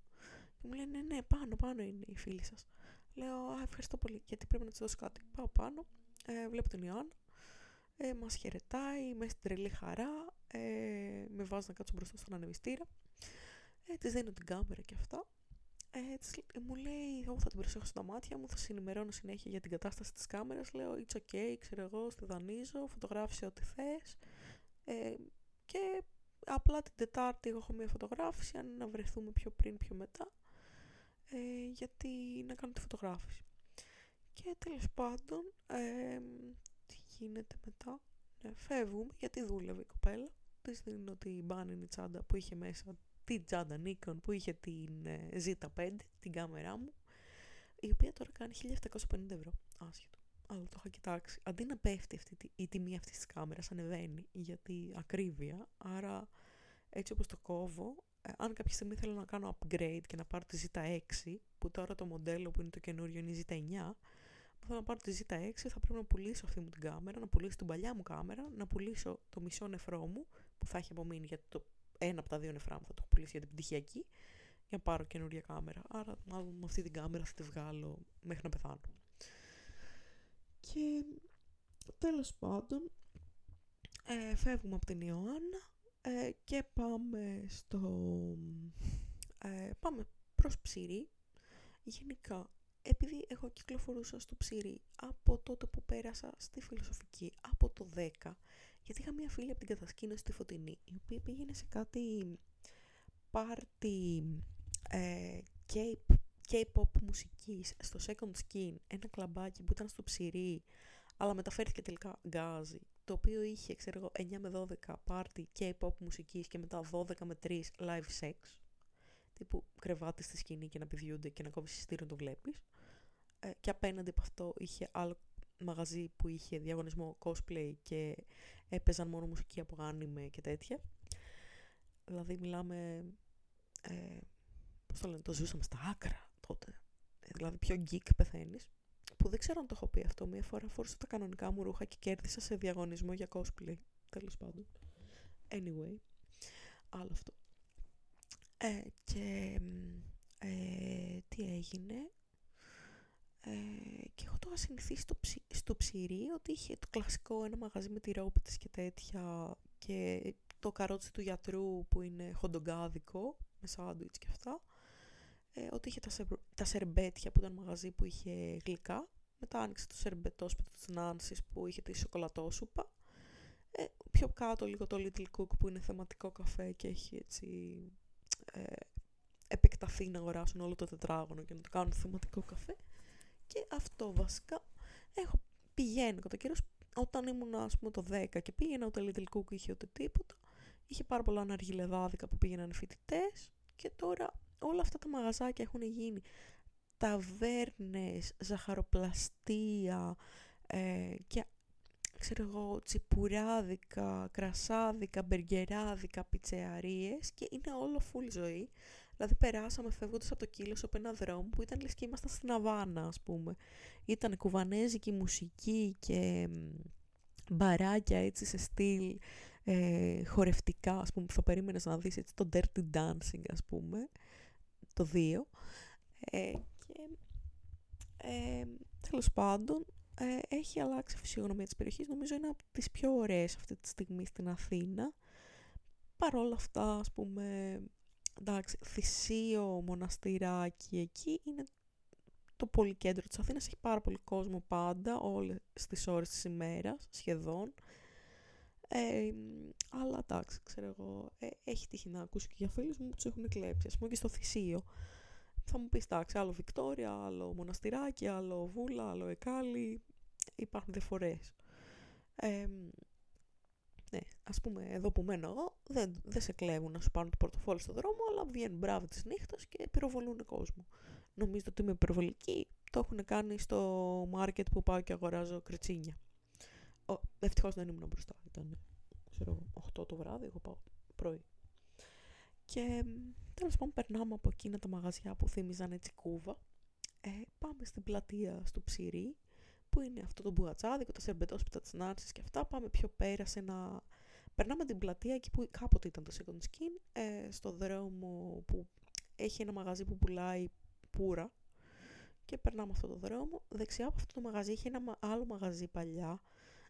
Και μου λένε ναι, πάνω, πάνω είναι η φίλη σας. Λέω, Α, ευχαριστώ πολύ, γιατί πρέπει να της δώσω κάτι. Πάω πάνω, ε, βλέπω την Ιωάννα, ε, μας χαιρετάει, με στην τρελή χαρά, ε, με βάζει να κάτσω μπροστά στον ανεμιστήρα. Ε, της δίνω την κάμερα και αυτά. Ε, της, ε, μου λέει, εγώ θα την προσέχω στα μάτια μου, θα συνημερώνω συνέχεια για την κατάσταση της κάμερας. Λέω, it's okay, ξέρω εγώ, στη δανείζω, φωτογράφησε ό,τι θες. Ε, και απλά την Τετάρτη έχω μια φωτογράφηση, αν να βρεθούμε πιο πριν, πιο μετά ε, γιατί να κάνω τη φωτογράφηση. Και τέλος πάντων, ε, τι γίνεται μετά, ναι, φεύγουμε γιατί δούλευε η κοπέλα. Τη δίνω την μπάνινη τσάντα που είχε μέσα την τσάντα Nikon που είχε την ε, Z5, την κάμερά μου, η οποία τώρα κάνει 1750 ευρώ, άσχετο. Αλλά το είχα κοιτάξει. Αντί να πέφτει αυτή, η τιμή αυτής της κάμερας, ανεβαίνει γιατί ακρίβεια. Άρα, έτσι όπως το κόβω, ε, αν κάποια στιγμή θέλω να κάνω upgrade και να πάρω τη Z6, που τώρα το μοντέλο που είναι το καινούριο είναι η Z9, που θέλω να πάρω τη Z6 θα πρέπει να πουλήσω αυτή μου την κάμερα, να πουλήσω την παλιά μου κάμερα, να πουλήσω το μισό νεφρό μου, που θα έχει απομείνει γιατί το ένα από τα δύο νεφρά μου θα το έχω πουλήσει για την πτυχιακή, για να πάρω καινούρια κάμερα. Άρα μάλλον με αυτή την κάμερα θα τη βγάλω μέχρι να πεθάνω. Και τέλος πάντων, ε, φεύγουμε από την Ιωάννα ε, και πάμε στο... Ε, πάμε προς ψήρι. Γενικά, επειδή εγώ κυκλοφορούσα στο ψήρι από τότε που πέρασα στη φιλοσοφική, από το 10, γιατί είχα μια φίλη από την κατασκήνωση στη Φωτεινή, η οποία πήγαινε σε κάτι πάρτι ε, Cape K-pop μουσικής στο Second Skin, ένα κλαμπάκι που ήταν στο ψυρί, αλλά μεταφέρθηκε τελικά γκάζι, το οποίο είχε, ξέρω εγώ, 9 με 12 πάρτι K-pop μουσικής και μετά 12 με 3 live sex, τύπου κρεβάτι στη σκηνή και να πηδιούνται και να κόβεις εισιτήριο να το βλέπεις. Ε, και απέναντι από αυτό είχε άλλο μαγαζί που είχε διαγωνισμό cosplay και έπαιζαν μόνο μουσική από άνιμε και τέτοια. Δηλαδή μιλάμε, ε, πώς το λένε, το ζούσαμε στα άκρα τότε. Ε, δηλαδή πιο geek πεθαίνεις. Που δεν ξέρω αν το έχω πει αυτό. Μία φορά φόρησα τα κανονικά μου ρούχα και κέρδισα σε διαγωνισμό για cosplay. Τέλος πάντων. Anyway, άλλο αυτό. Ε, και ε, τι έγινε. Ε, και έχω τώρα συνηθίσει στο, ψι, στο ψυρί ότι είχε το κλασικό ένα μαγαζί με τη ρόπη της και τέτοια και το καρότσι του γιατρού που είναι χοντογκάδικο με σάντουιτς και αυτά. Ε, ότι είχε τα, τα σερμπέτια που ήταν μαγαζί που είχε γλυκά. Μετά άνοιξε το σερμπετόσπιτο της Νάνσης που είχε τη σοκολατόσουπα. Ε, πιο κάτω λίγο το Little Cook που είναι θεματικό καφέ και έχει έτσι ε, επεκταθεί να αγοράσουν όλο το τετράγωνο και να το κάνουν θεματικό καφέ. Και αυτό βασικά έχω πηγαίνει κατά καιρός όταν ήμουν ας πούμε το 10 και πήγαινα ούτε Little Cook είχε ούτε τίποτα είχε πάρα πολλά αναργιλεδάδικα που πήγαιναν φοιτητές και τώρα όλα αυτά τα μαγαζάκια έχουν γίνει ταβέρνες, ζαχαροπλαστεία ε, και ξέρω εγώ, τσιπουράδικα, κρασάδικα, μπεργκεράδικα, πιτσεαρίες και είναι όλο full ζωή. Δηλαδή περάσαμε φεύγοντας από το κύλος από ένα δρόμο που ήταν λες και ήμασταν στην Αβάνα ας πούμε. Ήταν κουβανέζικη μουσική και μπαράκια έτσι σε στυλ ε, χορευτικά ας πούμε που θα περίμενες να δεις έτσι το Dirty Dancing ας πούμε το 2 ε, και ε, τέλος πάντων ε, έχει αλλάξει η φυσιογνωμία της περιοχής. Νομίζω είναι από τις πιο ωραίες αυτή τη στιγμή στην Αθήνα. Παρόλα αυτά ας πούμε εντάξει, θυσίο μοναστηράκι εκεί είναι το πολυκέντρο της Αθήνας, έχει πάρα πολύ κόσμο πάντα, όλες τις ώρες της ημέρας, σχεδόν. Ε, αλλά εντάξει, ξέρω εγώ, ε, έχει τύχει να ακούσει και για φίλους μου που τους έχουν κλέψει, ας πούμε και στο θυσίο. Θα μου πεις, εντάξει, άλλο Βικτόρια, άλλο Μοναστηράκι, άλλο Βούλα, άλλο Εκάλι, υπάρχουν διαφορές. Ε, ναι, ας πούμε, εδώ που μένω εγώ, δεν, δεν σε κλέβουν να σου πάρουν το πορτοφόλι στο δρόμο, αλλά βγαίνουν μπράβο της νύχτας και πυροβολούν κόσμο. Νομίζω ότι είμαι υπερβολική. Το έχουν κάνει στο μάρκετ που πάω και αγοράζω κριτσίνια. Ευτυχώς δεν ήμουν μπροστά. Ήταν, ξέρω, 8 το βράδυ, εγώ πάω πρωί. Και τέλος πάντων, περνάμε από εκείνα τα μαγαζιά που θύμιζαν έτσι κούβα. Ε, πάμε στην πλατεία στο ψυρί που είναι αυτό το μπουγατσάδικο, τα σερμπετόσπιτα της Νάρσης και αυτά. Πάμε πιο πέρα σε ένα... Περνάμε την πλατεία εκεί που κάποτε ήταν το Second Skin, ε, στο δρόμο που έχει ένα μαγαζί που πουλάει πουρα και περνάμε αυτό το δρόμο. Δεξιά από αυτό το μαγαζί έχει ένα άλλο μαγαζί παλιά.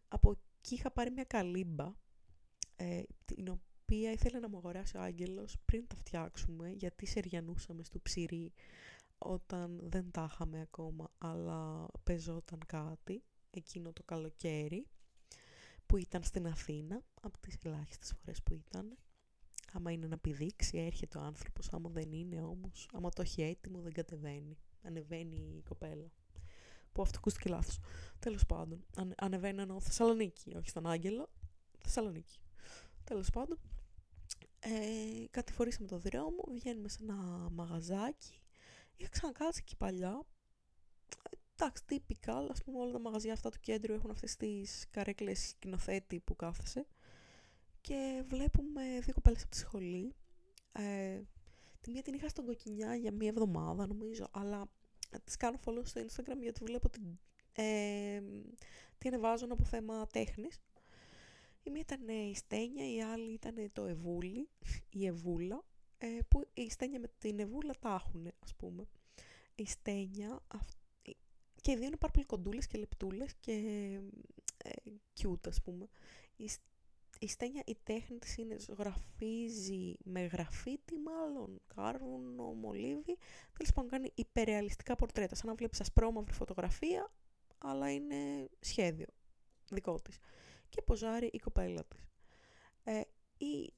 Από εκεί είχα πάρει μια καλύμπα, ε, την οποία ήθελε να μου αγοράσει ο Άγγελος πριν τα φτιάξουμε, γιατί σεριανούσαμε στο ψυρί όταν δεν τα είχαμε ακόμα αλλά πεζόταν κάτι εκείνο το καλοκαίρι που ήταν στην Αθήνα από τις ελάχιστες φορές που ήταν. Άμα είναι να πηδήξει έρχεται ο άνθρωπος άμα δεν είναι όμως άμα το έχει έτοιμο δεν κατεβαίνει. Ανεβαίνει η κοπέλα που αυτό ακούστηκε λάθος τέλος πάντων ανε, ανεβαίνει εννοώ Θεσσαλονίκη όχι στον Άγγελο Θεσσαλονίκη τέλος πάντων ε, κατηφορήσαμε το δρόμο βγαίνουμε σε ένα μαγαζάκι Είχα ξανακάτσει εκεί παλιά. Εντάξει, τύπικα, ας πούμε όλα τα μαγαζιά αυτά του κέντρου έχουν αυτές τις καρέκλες σκηνοθέτη που κάθεσε. Και βλέπουμε δύο κοπέλες από τη σχολή. Ε, τη μία την είχα στον κοκκινιά για μία εβδομάδα νομίζω, αλλά τις κάνω follow στο Instagram γιατί βλέπω την, ε, τι ανεβάζουν από θέμα τέχνης. Η μία ήταν η Στένια, η άλλη ήταν το Εβούλη, η Εβούλα ε, που η Στένια με την Εβούλα τα έχουν, ας πούμε. Η Στένια, και οι δύο είναι πάρα πολύ κοντούλες και λεπτούλες και ε, cute, ας πούμε. Η, η Στένια, η τέχνη της είναι ζωγραφίζει με γραφίτι μάλλον, κάρβουνο, μολύβι. Τέλος πάντων κάνει υπερεαλιστικά πορτρέτα, σαν να βλέπεις ασπρόμαυρη φωτογραφία, αλλά είναι σχέδιο δικό της. Και ποζάρει η κοπέλα της. Ε, η,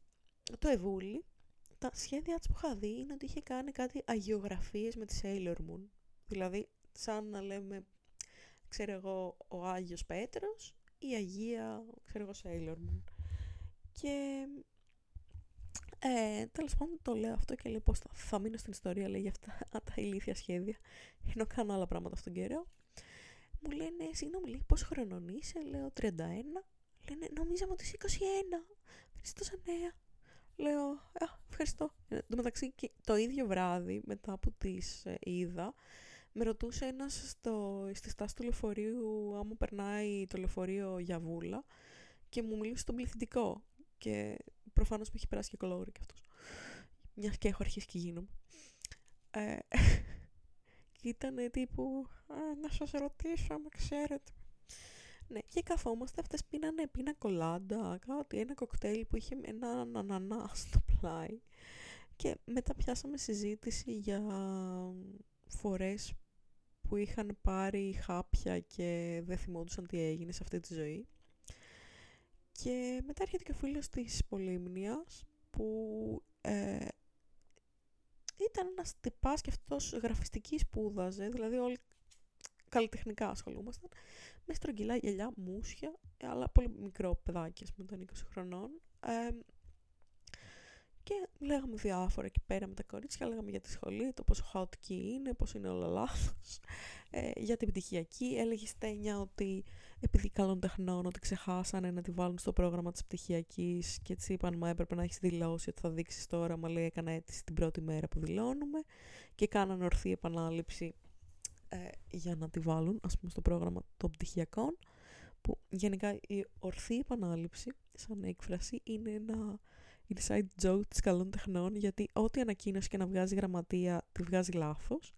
το Εβούλη τα σχέδιά της που είχα δει είναι ότι είχε κάνει κάτι αγιογραφίες με τη Sailor Moon. Δηλαδή, σαν να λέμε, ξέρω εγώ, ο Άγιος Πέτρος ή Αγία, ξέρω εγώ, Sailor Moon. Και ε, τέλος πάντων το λέω αυτό και λέει πως θα, θα μείνω στην ιστορία λέει για αυτά [LAUGHS] τα ηλίθια σχέδια ενώ κάνω άλλα πράγματα αυτόν τον καιρό. Μου λένε συγγνώμη λέει πόσο χρονών είσαι; Λέω 31 λένε νομίζαμε ότι είσαι 21 είσαι τόσα νέα λέω α, ευχαριστώ εν τω μεταξύ και το ίδιο βράδυ μετά που τις ε, είδα με ρωτούσε ένας στο, στη στάση του λεωφορείου άμα περνάει το λεωφορείο για βούλα και μου μιλούσε στον πληθυντικό και προφανώς μου έχει περάσει και κολόγρο κι αυτός μιας και έχω αρχίσει και γίνομαι ε, [LAUGHS] και ήταν τύπου να σας ρωτήσω άμα ξέρετε ναι, και καθόμαστε, αυτές πίνανε πίνα κολάντα, κάτι, ένα κοκτέιλ που είχε ένα ανανά στο πλάι. Και μετά πιάσαμε συζήτηση για φορές που είχαν πάρει χάπια και δεν θυμόντουσαν τι έγινε σε αυτή τη ζωή. Και μετά έρχεται και ο φίλος της Πολύμνιας που ε, ήταν ένας τυπάς και αυτός γραφιστική σπούδαζε, δηλαδή όλοι καλλιτεχνικά ασχολούμασταν, με στρογγυλά γυαλιά, μουσια, αλλά πολύ μικρό παιδάκι, ας πούμε, των 20 χρονών. Ε, και λέγαμε διάφορα εκεί πέρα με τα κορίτσια, λέγαμε για τη σχολή, το πόσο χαοτική είναι, πώς είναι όλα λάθος. Ε, για την πτυχιακή έλεγε Στένια ότι επειδή καλών τεχνών ότι ξεχάσανε να τη βάλουν στο πρόγραμμα της πτυχιακής και έτσι είπαν μα έπρεπε να έχεις δηλώσει ότι θα δείξεις τώρα, μα λέει έκανα αίτηση την πρώτη μέρα που δηλώνουμε και κάνανε ορθή επανάληψη ε, για να τη βάλουν ας πούμε στο πρόγραμμα των πτυχιακών που γενικά η ορθή επανάληψη σαν έκφραση είναι ένα inside joke της καλών τεχνών γιατί ό,τι ανακοίνωση και να βγάζει γραμματεία τη βγάζει λάθος.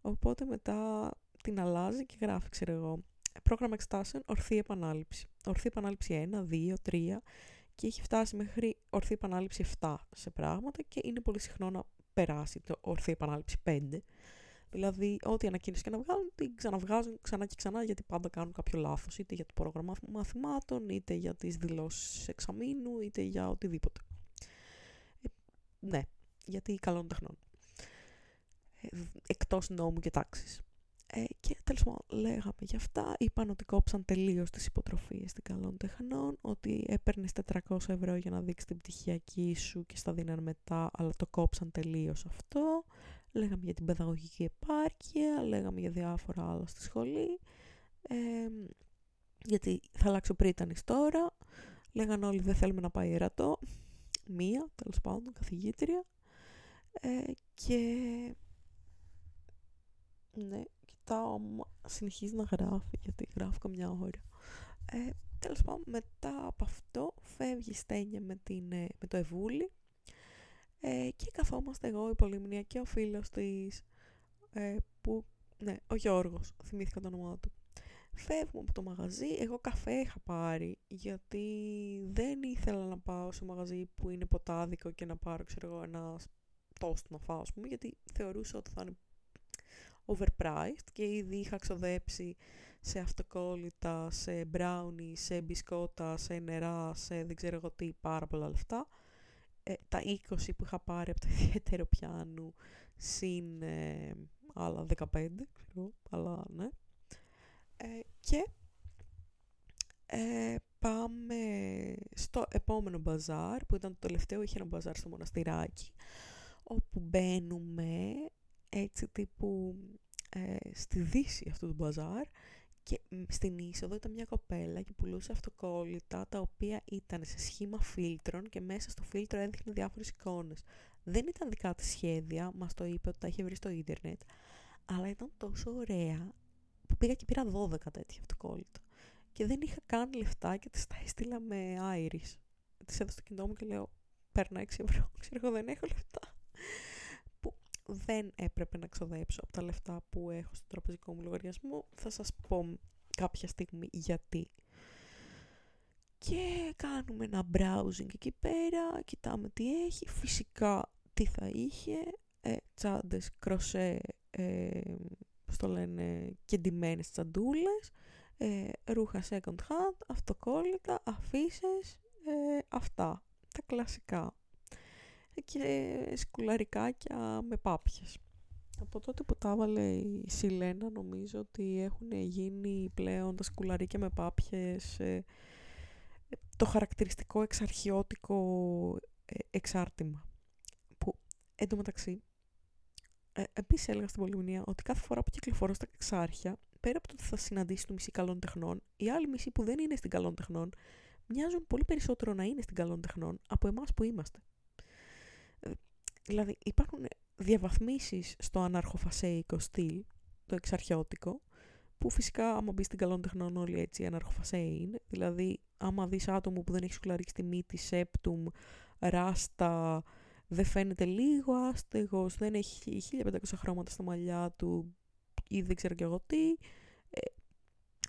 Οπότε μετά την αλλάζει και γράφει ξέρω εγώ πρόγραμμα εξετάσεων ορθή επανάληψη ορθή επανάληψη 1, 2, 3 και έχει φτάσει μέχρι ορθή επανάληψη 7 σε πράγματα και είναι πολύ συχνό να περάσει το ορθή επανάληψη 5 Δηλαδή, ό,τι ανακοίνωση και να βγάλουν, την ξαναβγάζουν ξανά και ξανά γιατί πάντα κάνουν κάποιο λάθος. Είτε για το πρόγραμμα μαθημάτων, είτε για τις δηλώσεις εξαμήνου, είτε για οτιδήποτε. Ε, ναι, γιατί καλών τεχνών. Ε, Εκτός νόμου και τάξης. Ε, και τέλος πάντων, λέγαμε γι' αυτά. Είπαν ότι κόψαν τελείως τις υποτροφίες των καλών τεχνών, ότι έπαιρνες 400 ευρώ για να δείξεις την πτυχιακή σου και στα δίναν μετά, αλλά το κόψαν τελείως αυτό. Λέγαμε για την παιδαγωγική επάρκεια, λέγαμε για διάφορα άλλα στη σχολή, ε, γιατί θα αλλάξω πρίτανης τώρα, λέγανε όλοι δεν θέλουμε να πάει ερατό, μία τέλος πάντων καθηγήτρια, ε, και ναι, κοιτάω, συνεχίζει να γράφει, γιατί γράφω καμιά ώρα. Ε, τέλος πάντων, μετά από αυτό φεύγει Στένια με, την, ε, με το Εβούλη ε, και καθόμαστε εγώ, η Πολύμνια και ο φίλος της, ε, που, ναι, ο Γιώργος, θυμήθηκα το όνομά του. Φεύγουμε από το μαγαζί, εγώ καφέ είχα πάρει, γιατί δεν ήθελα να πάω σε μαγαζί που είναι ποτάδικο και να πάρω, ξέρω εγώ, ένα τόστ να φάω, πούμε, γιατί θεωρούσα ότι θα είναι overpriced και ήδη είχα ξοδέψει σε αυτοκόλλητα, σε brownie, σε μπισκότα, σε νερά, σε δεν ξέρω εγώ τι, πάρα πολλά λεφτά ε, τα 20 που είχα πάρει από το [LAUGHS] ιδιαίτερο πιάνου συν ε, άλλα 15, ξέρω, αλλά ναι. Ε, και ε, πάμε στο επόμενο μπαζάρ, που ήταν το τελευταίο, είχε ένα μπαζάρ στο μοναστηράκι, όπου μπαίνουμε έτσι τύπου στη δύση αυτού του μπαζάρ και στην είσοδο ήταν μια κοπέλα και πουλούσε αυτοκόλλητα τα οποία ήταν σε σχήμα φίλτρων και μέσα στο φίλτρο έδειχνε διάφορες εικόνες. Δεν ήταν δικά της σχέδια, μας το είπε ότι τα είχε βρει στο ίντερνετ, αλλά ήταν τόσο ωραία που πήγα και πήρα 12 τέτοια αυτοκόλλητα. Και δεν είχα καν λεφτά και τις τα έστειλα με Iris. Τις έδωσα στο κινητό μου και λέω, παίρνω 6 ευρώ, [LAUGHS] ξέρω εγώ δεν έχω λεφτά δεν έπρεπε να ξοδέψω από τα λεφτά που έχω στο τραπεζικό μου λογαριασμό. Θα σας πω κάποια στιγμή γιατί. Και κάνουμε ένα browsing εκεί πέρα, κοιτάμε τι έχει, φυσικά τι θα είχε, ε, τσάντες, κροσέ, ε, πώς το λένε, κεντυμένες τσαντούλες, ε, ρούχα second hand, αυτοκόλλητα, αφήσεις, ε, αυτά, τα κλασικά. Και σκουλαρικάκια με πάπιες. Από τότε που τα έβαλε η Σιλένα νομίζω ότι έχουν γίνει πλέον τα σκουλαρίκια με πάπιες ε, το χαρακτηριστικό εξαρχιώτικο ε, εξάρτημα. Που εντωμεταξύ, ε, επίσης έλεγα στην Πολυμνία ότι κάθε φορά που κυκλοφορώ στα εξάρχεια, πέρα από το ότι θα συναντήσει το μισή καλών τεχνών, οι άλλοι μισοί που δεν είναι στην καλών τεχνών μοιάζουν πολύ περισσότερο να είναι στην καλών τεχνών από εμάς που είμαστε. Ε, δηλαδή υπάρχουν διαβαθμίσεις στο αναρχοφασέικο στυλ, το εξαρχιώτικο, που φυσικά άμα μπεις στην καλών τεχνών όλοι έτσι αναρχοφασέοι είναι. Δηλαδή άμα δεις άτομο που δεν έχει σκλαρίξει τη μύτη, σέπτουμ, ράστα, δεν φαίνεται λίγο άστεγος, δεν έχει 1500 χρώματα στα μαλλιά του ή δεν ξέρω κι εγώ τι, ε,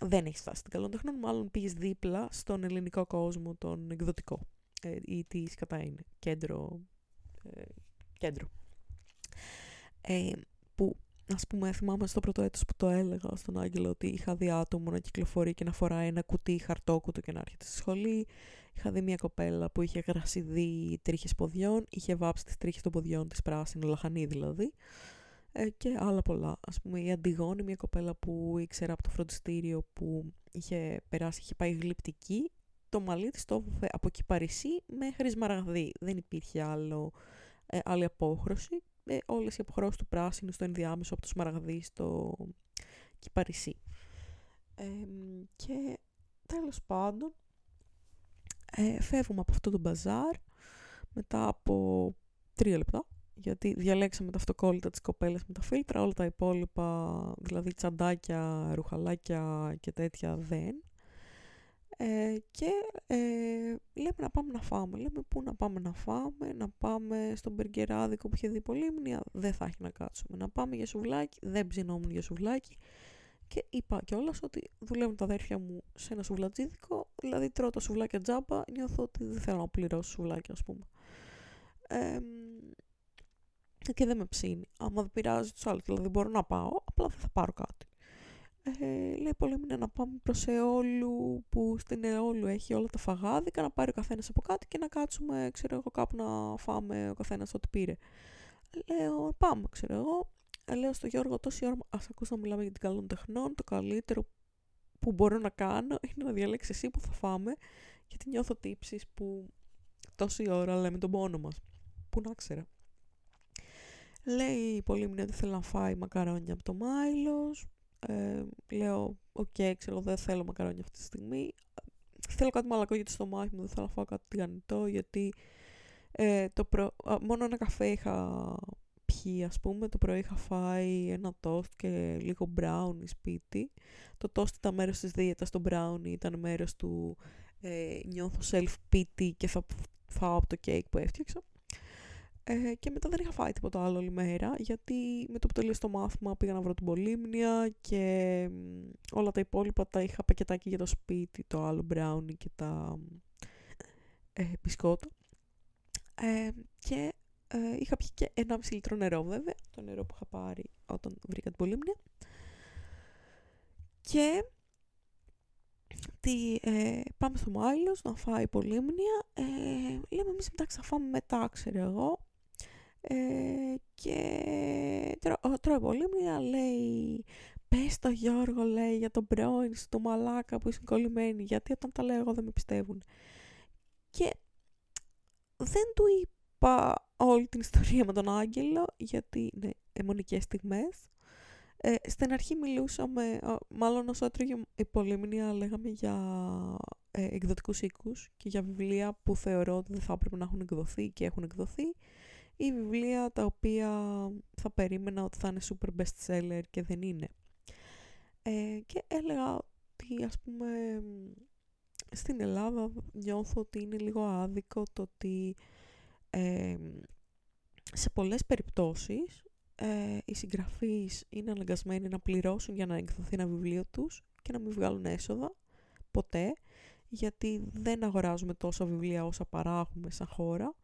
δεν έχεις φτάσει στην καλών τεχνών, μάλλον πήγες δίπλα στον ελληνικό κόσμο, τον εκδοτικό ε, ή τι κατά είναι, κέντρο, ε, κέντρο. Ε, που ας πούμε θυμάμαι στο πρώτο έτος που το έλεγα στον Άγγελο ότι είχα δει άτομο να κυκλοφορεί και να φοράει ένα κουτί χαρτόκουτο και να έρχεται στη σχολή. Είχα δει μια κοπέλα που είχε γρασιδεί τρίχες ποδιών, είχε βάψει τις τρίχες των ποδιών της πράσινο, λαχανή δηλαδή. Ε, και άλλα πολλά. Ας πούμε η Αντιγόνη, μια κοπέλα που ήξερα από το φροντιστήριο που είχε περάσει, είχε πάει γλυπτική, το μαλλί της το από κυπαρισί μέχρι σμαραγδί. Δεν υπήρχε άλλο, ε, άλλη απόχρωση ε, όλες οι αποχρώσεις του πράσινου στο ενδιάμεσο από το σμαραγδί στο κυπαρισί. Ε, και τέλος πάντων ε, φεύγουμε από αυτό το μπαζάρ μετά από τρία λεπτά γιατί διαλέξαμε τα αυτοκόλλητα της κοπέλας με τα φίλτρα, όλα τα υπόλοιπα, δηλαδή τσαντάκια, ρουχαλάκια και τέτοια δεν. Ε, και ε, λέμε να πάμε να φάμε. Λέμε πού να πάμε να φάμε, να πάμε στον μπεργκεράδικο που είχε δει πολύμνια, δεν θα έχει να κάτσουμε. Να πάμε για σουβλάκι, δεν ψινόμουν για σουβλάκι. Και είπα κιόλας ότι δουλεύουν τα αδέρφια μου σε ένα σουβλατζίδικο, δηλαδή τρώω τα σουβλάκια τζάμπα, νιώθω ότι δεν θέλω να πληρώσω σουβλάκια, ας πούμε. Ε, και δεν με ψήνει. Άμα δεν πειράζει τους άλλους, δηλαδή μπορώ να πάω, απλά δεν θα πάρω κάτι. Ε, λέει πολύ να πάμε προς Εόλου που στην Εόλου έχει όλα τα φαγάδικα να πάρει ο καθένας από κάτι και να κάτσουμε ξέρω εγώ κάπου να φάμε ο καθένας ό,τι πήρε. Λέω πάμε ξέρω εγώ. Ε, λέω στο Γιώργο τόση ώρα ας ακούς να μιλάμε για την καλών τεχνών το καλύτερο που μπορώ να κάνω είναι να διαλέξεις εσύ που θα φάμε γιατί νιώθω τύψεις που τόση ώρα λέμε τον πόνο μας. Πού να ξέρα. Λέει η Πολύμνη ότι θέλει να φάει μακαρόνια από το Mailo's ε, λέω, OK, okay, ξέρω, δεν θέλω μακαρόνια αυτή τη στιγμή. Θέλω κάτι μαλακό γιατί στομάχι μου, δεν θέλω να φάω κάτι τηγανιτό, γιατί ε, το προ... μόνο ένα καφέ είχα πιει, ας πούμε. Το πρωί είχα φάει ένα τόστ και λίγο μπράουνι σπίτι. Το τόστ ήταν μέρος της δίαιτας, το μπράουνι ήταν μέρος του ε, νιώθω self-pity και θα φάω από το κέικ που έφτιαξα. Ε, και μετά δεν είχα φάει τίποτα άλλο όλη μέρα, γιατί με το που τελείωσε το μάθημα πήγα να βρω την πολύμνια και όλα τα υπόλοιπα τα είχα πακετάκι για το σπίτι, το άλλο μπράουνι και τα ε, μπισκότα. Ε, και ε, είχα πιει και ένα μισή λίτρο νερό βέβαια, το νερό που είχα πάρει όταν βρήκα την πολύμνια. Και τι, ε, πάμε στο Μάιλος να φάει πολύμνια. Ε, λέμε εμείς εντάξει θα φάμε μετά, ξέρω εγώ. Ε, και τρώει πολύ μία, λέει πες το Γιώργο λέει για τον πρώην σου, το μαλάκα που είσαι κολλημένη γιατί όταν τα λέω εγώ δεν με πιστεύουν και δεν του είπα όλη την ιστορία με τον Άγγελο γιατί είναι αιμονικές στιγμές. Ε, στην αρχή μιλούσαμε, μάλλον όσο έτρωγε η Πολύμνια λέγαμε για ε, εκδοτικούς οίκους και για βιβλία που θεωρώ ότι δεν θα έπρεπε να έχουν εκδοθεί και έχουν εκδοθεί ή βιβλία τα οποία θα περίμενα ότι θα είναι super best seller και δεν είναι. Ε, και έλεγα ότι ας πούμε στην Ελλάδα νιώθω ότι είναι λίγο άδικο το ότι ε, σε πολλές περιπτώσεις ε, οι συγγραφείς είναι αναγκασμένοι να πληρώσουν για να εκδοθεί ένα βιβλίο τους και να μην βγάλουν έσοδα ποτέ γιατί δεν αγοράζουμε τόσα βιβλία όσα παράγουμε σαν χώρα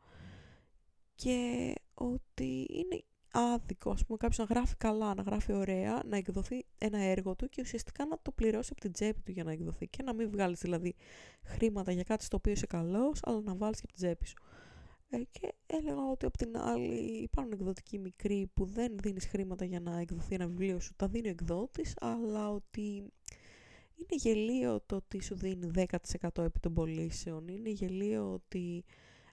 και ότι είναι άδικο, ας πούμε, κάποιος να γράφει καλά, να γράφει ωραία, να εκδοθεί ένα έργο του και ουσιαστικά να το πληρώσει από την τσέπη του για να εκδοθεί και να μην βγάλεις δηλαδή χρήματα για κάτι στο οποίο είσαι καλός, αλλά να βάλεις και από την τσέπη σου. Ε, και έλεγα ότι απ' την άλλη υπάρχουν εκδοτικοί μικροί που δεν δίνεις χρήματα για να εκδοθεί ένα βιβλίο σου, τα δίνει ο εκδότης, αλλά ότι είναι γελίο το ότι σου δίνει 10% επί των πωλήσεων. Είναι γελίο ότι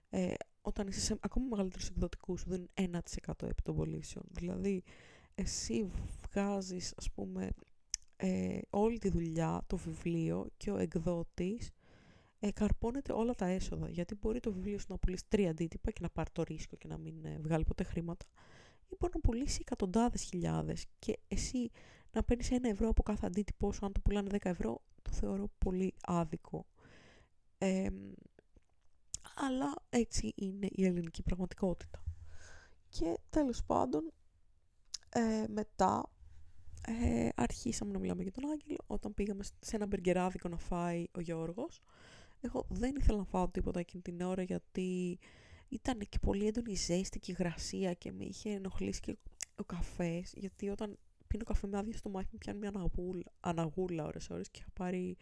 ε, όταν είσαι σε ακόμα μεγαλύτερους εκδοτικούς σου δίνουν 1% επί των πωλήσεων. Δηλαδή, εσύ βγάζεις, ας πούμε, ε, όλη τη δουλειά, το βιβλίο και ο εκδότης ε, καρπώνεται όλα τα έσοδα. Γιατί μπορεί το βιβλίο σου να πουλήσει τρία αντίτυπα και να πάρει το ρίσκο και να μην ε, βγάλει ποτέ χρήματα. Ή μπορεί να πουλήσει εκατοντάδες χιλιάδες και εσύ να παίρνεις ένα ευρώ από κάθε αντίτυπο σου, αν το πουλάνε 10 ευρώ, το θεωρώ πολύ άδικο. Αλλά έτσι είναι η ελληνική πραγματικότητα. Και τέλος πάντων, ε, μετά ε, αρχίσαμε να μιλάμε για τον Άγγελο όταν πήγαμε σε ένα μπεργκεράδικο να φάει ο Γιώργος. Εγώ δεν ήθελα να φάω τίποτα εκείνη την ώρα γιατί ήταν και πολύ έντονη ζέστη και υγρασία και με είχε ενοχλήσει και ο καφές γιατί όταν πίνω καφέ με άδειο στο μάχη μου πιάνει μια αναγούλα, αναγούλα ώρες ώρες και είχα πάρει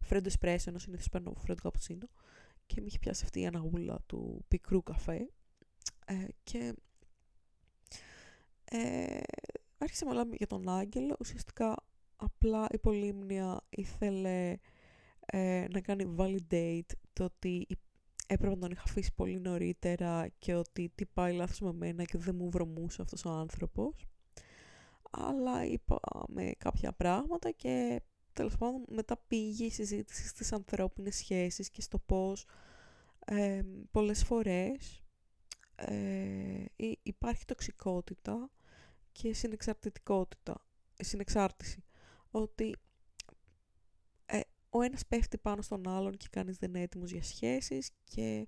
φρέντο εσπρέσο ενώ συνήθως παίρνω φρέντο καπουτσίνο και με είχε πιάσει αυτή η αναγούλα του πικρού καφέ ε, και ε, άρχισε να μιλάμε για τον Άγγελο. Ουσιαστικά απλά η Πολύμνια ήθελε ε, να κάνει validate το ότι έπρεπε να τον είχα αφήσει πολύ νωρίτερα και ότι τι πάει λάθος με μένα και δεν μου βρωμούσε αυτός ο άνθρωπος. Αλλά είπαμε κάποια πράγματα και τέλος πάντων μετά πήγε η συζήτηση στις ανθρώπινες σχέσεις και στο πώς ε, πολλές φορές ε, υπάρχει τοξικότητα και συνεξαρτητικότητα, συνεξάρτηση. Ότι ε, ο ένας πέφτει πάνω στον άλλον και κανείς δεν είναι έτοιμος για σχέσεις και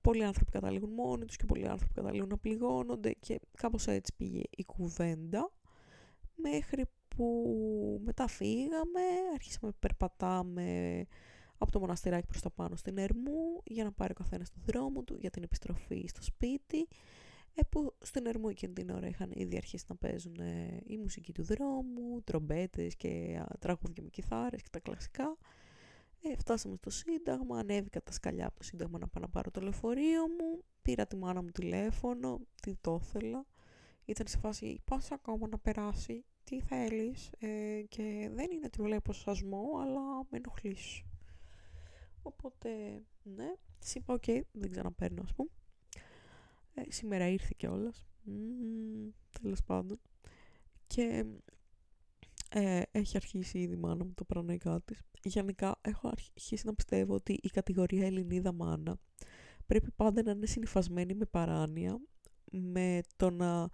πολλοί άνθρωποι καταλήγουν μόνοι τους και πολλοί άνθρωποι καταλήγουν να πληγώνονται και κάπως έτσι πήγε η κουβέντα μέχρι που μετά φύγαμε, αρχίσαμε να περπατάμε από το μοναστηράκι προς τα πάνω στην Ερμού για να πάρει ο καθένας τον δρόμο του για την επιστροφή στο σπίτι ε, που στην Ερμού εκείνη την ώρα είχαν ήδη αρχίσει να παίζουν ε, η μουσική του δρόμου, τρομπέτες και α, τραγούδια με κιθάρες και τα κλασικά. Ε, φτάσαμε στο Σύνταγμα, ανέβηκα τα σκαλιά από το Σύνταγμα να πάω να πάρω το λεωφορείο μου, πήρα τη μάνα μου τηλέφωνο, τι το ήθελα. Ήταν σε φάση, πας ακόμα να περάσει, τι θέλεις ε, και δεν είναι ότι βλέπω σασμό, αλλά με ενοχλείς. Οπότε, ναι, της είπα, οκ, δεν ξαναπαίρνω, ας πούμε. Ε, σήμερα ήρθε κιόλας. Mm, Τέλος πάντων. Και ε, έχει αρχίσει ήδη η μάνα μου το παρανοϊκά της. Γενικά έχω αρχίσει να πιστεύω ότι η κατηγορία Ελληνίδα μάνα πρέπει πάντα να είναι συνυφασμένη με παράνοια, με το να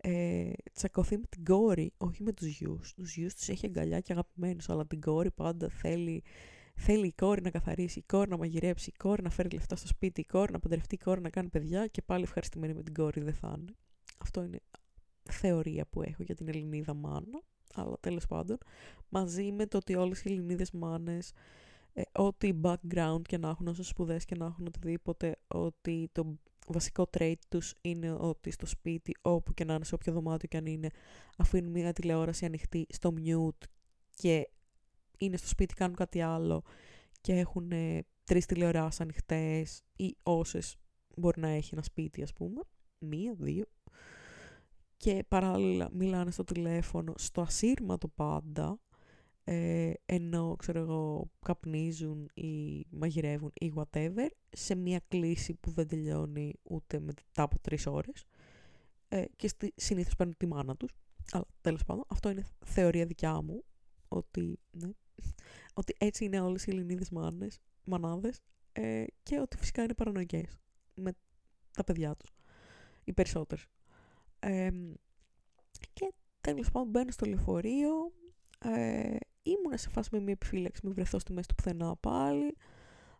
ε, τσακωθεί με την κόρη, όχι με τους γιους. Τους γιους τους έχει αγκαλιά και αγαπημένους, αλλά την κόρη πάντα θέλει Θέλει η κόρη να καθαρίσει, η κόρη να μαγειρέψει, η κόρη να φέρει λεφτά στο σπίτι, η κόρη να παντρευτεί, η κόρη να κάνει παιδιά και πάλι ευχαριστημένη με την κόρη δεν θα είναι. Αυτό είναι θεωρία που έχω για την Ελληνίδα μάνα, αλλά τέλος πάντων, μαζί με το ότι όλες οι Ελληνίδες μάνες, ε, ό,τι background και να έχουν, όσο σπουδές και να έχουν οτιδήποτε, ότι το βασικό trait τους είναι ότι στο σπίτι, όπου και να είναι, σε όποιο δωμάτιο και αν είναι, αφήνουν μια τηλεόραση ανοιχτή στο mute και είναι στο σπίτι, κάνουν κάτι άλλο και έχουν ε, τρεις τηλεοράσεις ανοιχτές ή όσες μπορεί να έχει ένα σπίτι ας πούμε, μία, δύο. Και παράλληλα μιλάνε στο τηλέφωνο, στο ασύρματο πάντα, ε, ενώ ξέρω εγώ καπνίζουν ή μαγειρεύουν ή whatever, σε μία κλίση που δεν τελειώνει ούτε μετά από τρεις ώρες ε, και στη, συνήθως παίρνουν τη μάνα τους. Αλλά τέλος πάντων, αυτό είναι θεωρία δικιά μου, ότι ναι, ότι έτσι είναι όλες οι Ελληνίδες μάνες, μανάδες ε, και ότι φυσικά είναι παρανοϊκές με τα παιδιά τους, οι περισσότερες. Ε, και τέλος πάντων μπαίνω στο λεωφορείο, ε, ήμουν σε φάση με μια επιφύλαξη, μην βρεθώ στη μέση του πουθενά πάλι,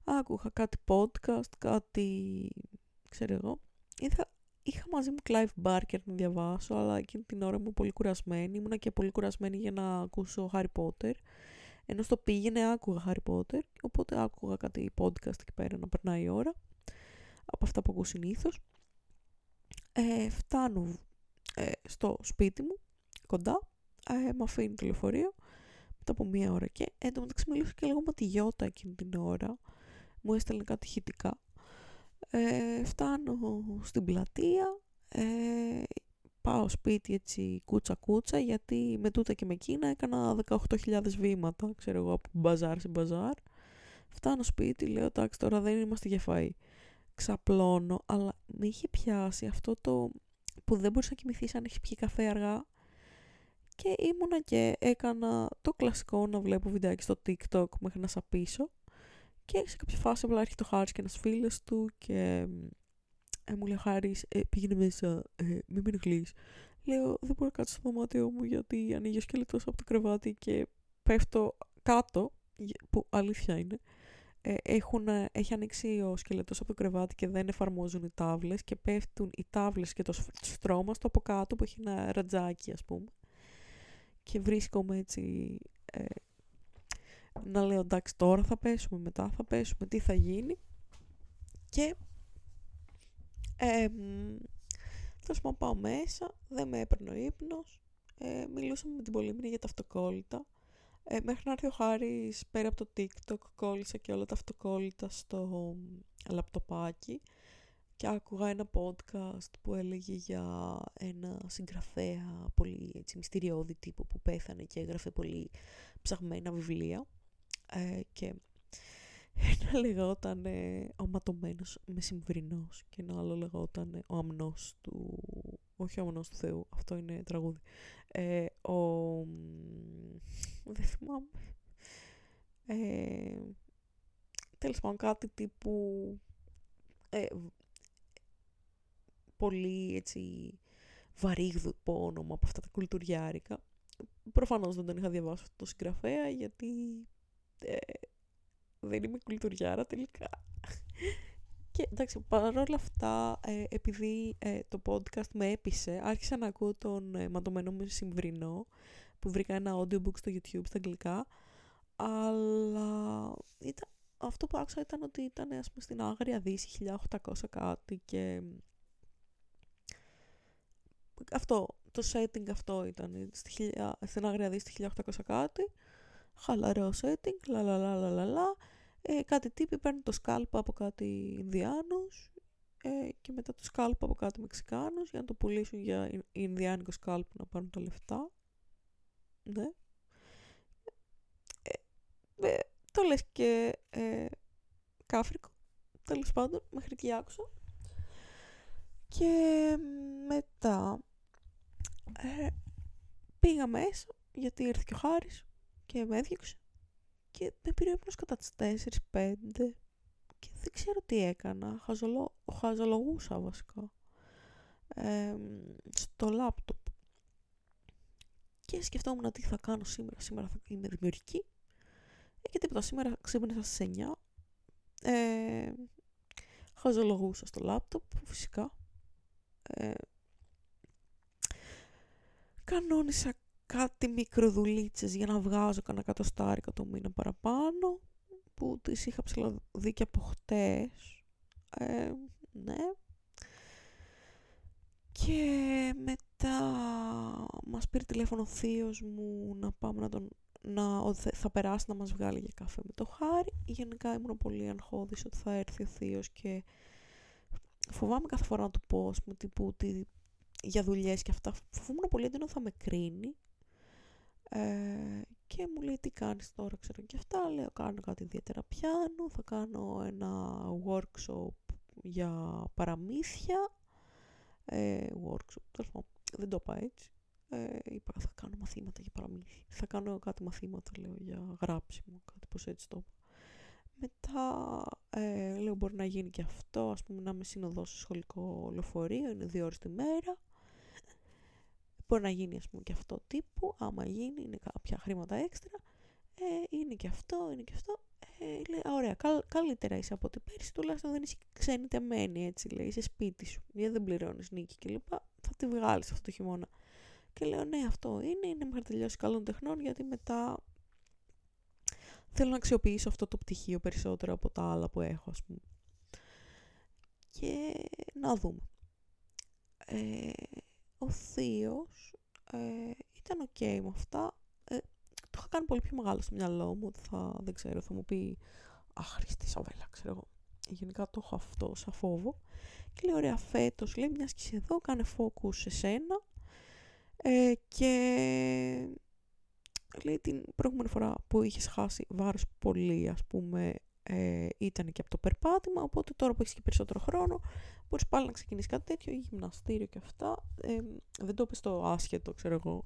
άκουγα κάτι podcast, κάτι, ξέρω εγώ, Είχα, είχα μαζί μου Clive Barker να διαβάσω, αλλά εκείνη την ώρα ήμουν πολύ κουρασμένη, ήμουνα και πολύ κουρασμένη για να ακούσω Harry Potter. Ενώ στο πήγαινε άκουγα Harry Potter, οπότε άκουγα κάτι podcast εκεί πέρα να περνάει η ώρα, από αυτά που ακούω συνήθως. Ε, φτάνω ε, στο σπίτι μου, κοντά, ε, με αφήνει το λεωφορείο, μετά από μία ώρα και εν τω μεταξύ μιλούσα και λίγο με τη Γιώτα εκείνη την ώρα, μου έστελνε κάτι ηχητικά Ε, φτάνω στην πλατεία, ε, πάω σπίτι έτσι κούτσα κούτσα γιατί με τούτα και με εκείνα έκανα 18.000 βήματα, ξέρω εγώ, από μπαζάρ σε μπαζάρ. Φτάνω σπίτι, λέω εντάξει τώρα δεν είμαστε για φαΐ. Ξαπλώνω, αλλά με είχε πιάσει αυτό το που δεν μπορούσα να κοιμηθείς αν έχεις πιει καφέ αργά. Και ήμουνα και έκανα το κλασικό να βλέπω βιντεάκι στο TikTok μέχρι να σαπίσω. Και σε κάποια φάση απλά έρχεται το Χάρης και ένας φίλος του και ε, μου λέει Χάρης ε, πήγαινε μέσα, ε, μην με ενοχλείς. Λέω δεν μπορώ να κάτσω στο δωμάτιό μου γιατί ανοίγει ο σκελετός από το κρεβάτι και πέφτω κάτω, που αλήθεια είναι. Ε, έχουν, έχει ανοίξει ο σκελετός από το κρεβάτι και δεν εφαρμόζουν οι τάβλες και πέφτουν οι τάβλες και το στρώμα στο από κάτω που έχει ένα ρατζάκι ας πούμε. Και βρίσκομαι έτσι ε, να λέω εντάξει τώρα θα πέσουμε, μετά θα πέσουμε, τι θα γίνει. Και ε, θα πάω μέσα, δεν με έπαιρνε ο ύπνος, ε, μιλούσαμε με την Πολύμνη για τα αυτοκόλλητα. Ε, μέχρι να έρθει ο Χάρης πέρα από το TikTok κόλλησα και όλα τα αυτοκόλλητα στο λαπτοπάκι και άκουγα ένα podcast που έλεγε για ένα συγγραφέα πολύ έτσι, μυστηριώδη τύπο που πέθανε και έγραφε πολύ ψαγμένα βιβλία. Ε, και ένα λεγόταν ο ματωμένος μεσημβρινός και ένα άλλο λεγόταν ο αμνός του όχι ο αμνός του Θεού αυτό είναι τραγούδι. Ε, ο δεν θυμάμαι. Ε, τέλος πάντων κάτι τύπου ε, πολύ έτσι βαρύγδου όνομα από αυτά τα κουλτουριάρικα προφανώς δεν τον είχα διαβάσει αυτό το συγγραφέα γιατί ε, δεν είμαι κουλτουριάρα τελικά. Και εντάξει, παρόλα αυτά, ε, επειδή ε, το podcast με έπεισε, άρχισα να ακούω τον ε, ματωμένο μου συμβρινό, που βρήκα ένα audiobook στο YouTube στα αγγλικά, αλλά ήταν, αυτό που άκουσα ήταν ότι ήταν ας πούμε, στην Άγρια Δύση 1800 κάτι και αυτό, το setting αυτό ήταν στη, στην Άγρια Δύση 1800 κάτι χαλαρό setting, λα λα λα λα λα, ε, κάτι τύποι παίρνουν το σκάλπα από κάτι Ινδιάνους ε, και μετά το σκάλπα από κάτι Μεξικάνους για να το πουλήσουν για Ινδιάνικο σκάλπ να πάρουν τα λεφτά. Ναι. Ε, ε, το λες και ε, κάφρικο, τέλος πάντων, μέχρι εκεί άκουσα. Και μετά ε, πήγα μέσα γιατί ήρθε και ο Χάρης και με έδιωξε και με πήρε ύπνος κατά τις 4-5 και δεν ξέρω τι έκανα, Χαζολο... χαζολογούσα βασικά ε, στο λάπτοπ. Και σκεφτόμουν τι θα κάνω σήμερα, σήμερα θα είμαι δημιουργική ε, και τίποτα σήμερα ξύπνησα στις 9 ε, χαζολογούσα στο λάπτοπ φυσικά ε, κανόνισα κάτι μικροδουλίτσες για να βγάζω κανένα κατοστάρικα το μήνα παραπάνω που τις είχα ψηλαδεί και από χτες. Ε, ναι. Και μετά μας πήρε τηλέφωνο ο θείος μου να πάμε να τον να, θα περάσει να μας βγάλει για καφέ με το χάρι. Γενικά ήμουν πολύ αγχώδης ότι θα έρθει ο θείος και φοβάμαι κάθε φορά να του πω, με τύπου, ότι για δουλειές και αυτά. Φοβούμαι πολύ έντονο θα με κρίνει. Ε, και μου λέει τι κάνεις τώρα ξέρω και αυτά λέω κάνω κάτι ιδιαίτερα πιάνο θα κάνω ένα workshop για παραμύθια ε, workshop δεν το είπα έτσι. Ε, είπα θα κάνω μαθήματα για παραμύθια θα κάνω κάτι μαθήματα λέω για γράψιμο κάτι πως έτσι το μετά ε, λέω μπορεί να γίνει και αυτό ας πούμε να είμαι συνοδός στο σχολικό λεωφορείο είναι δύο ώρες τη μέρα Μπορεί να γίνει ας πούμε και αυτό τύπου, άμα γίνει, είναι κάποια χρήματα έξτρα. Ε, είναι και αυτό, είναι και αυτό. Ε, λέει, ωραία, καλ, καλύτερα είσαι από ότι πέρσι, τουλάχιστον δεν είσαι ξένη τεμένη, έτσι λέει, είσαι σπίτι σου, γιατί δεν πληρώνεις νίκη κλπ. Θα τη βγάλεις αυτό το χειμώνα. Και λέω, ναι, αυτό είναι, είναι μέχρι τελειώσει καλών τεχνών, γιατί μετά θέλω να αξιοποιήσω αυτό το πτυχίο περισσότερο από τα άλλα που έχω, ας πούμε. Και να δούμε. Ε, ο θείος ε, ήταν OK okay με αυτά. Ε, το είχα κάνει πολύ πιο μεγάλο στο μυαλό μου. Θα, δεν ξέρω, θα μου πει άχρηστη σαβέλα, ξέρω εγώ. γενικά το έχω αυτό σαν φόβο. Και λέει, ωραία, φέτος, λέει, μιας και εδώ, κάνε focus σε σένα. Ε, και λέει την προηγούμενη φορά που είχες χάσει βάρος πολύ, ας πούμε, ε, ήταν και από το περπάτημα, οπότε τώρα που έχεις και περισσότερο χρόνο, μπορείς πάλι να ξεκινήσεις κάτι τέτοιο, ή γυμναστήριο και αυτά. Ε, δεν το είπες το άσχετο, ξέρω εγώ.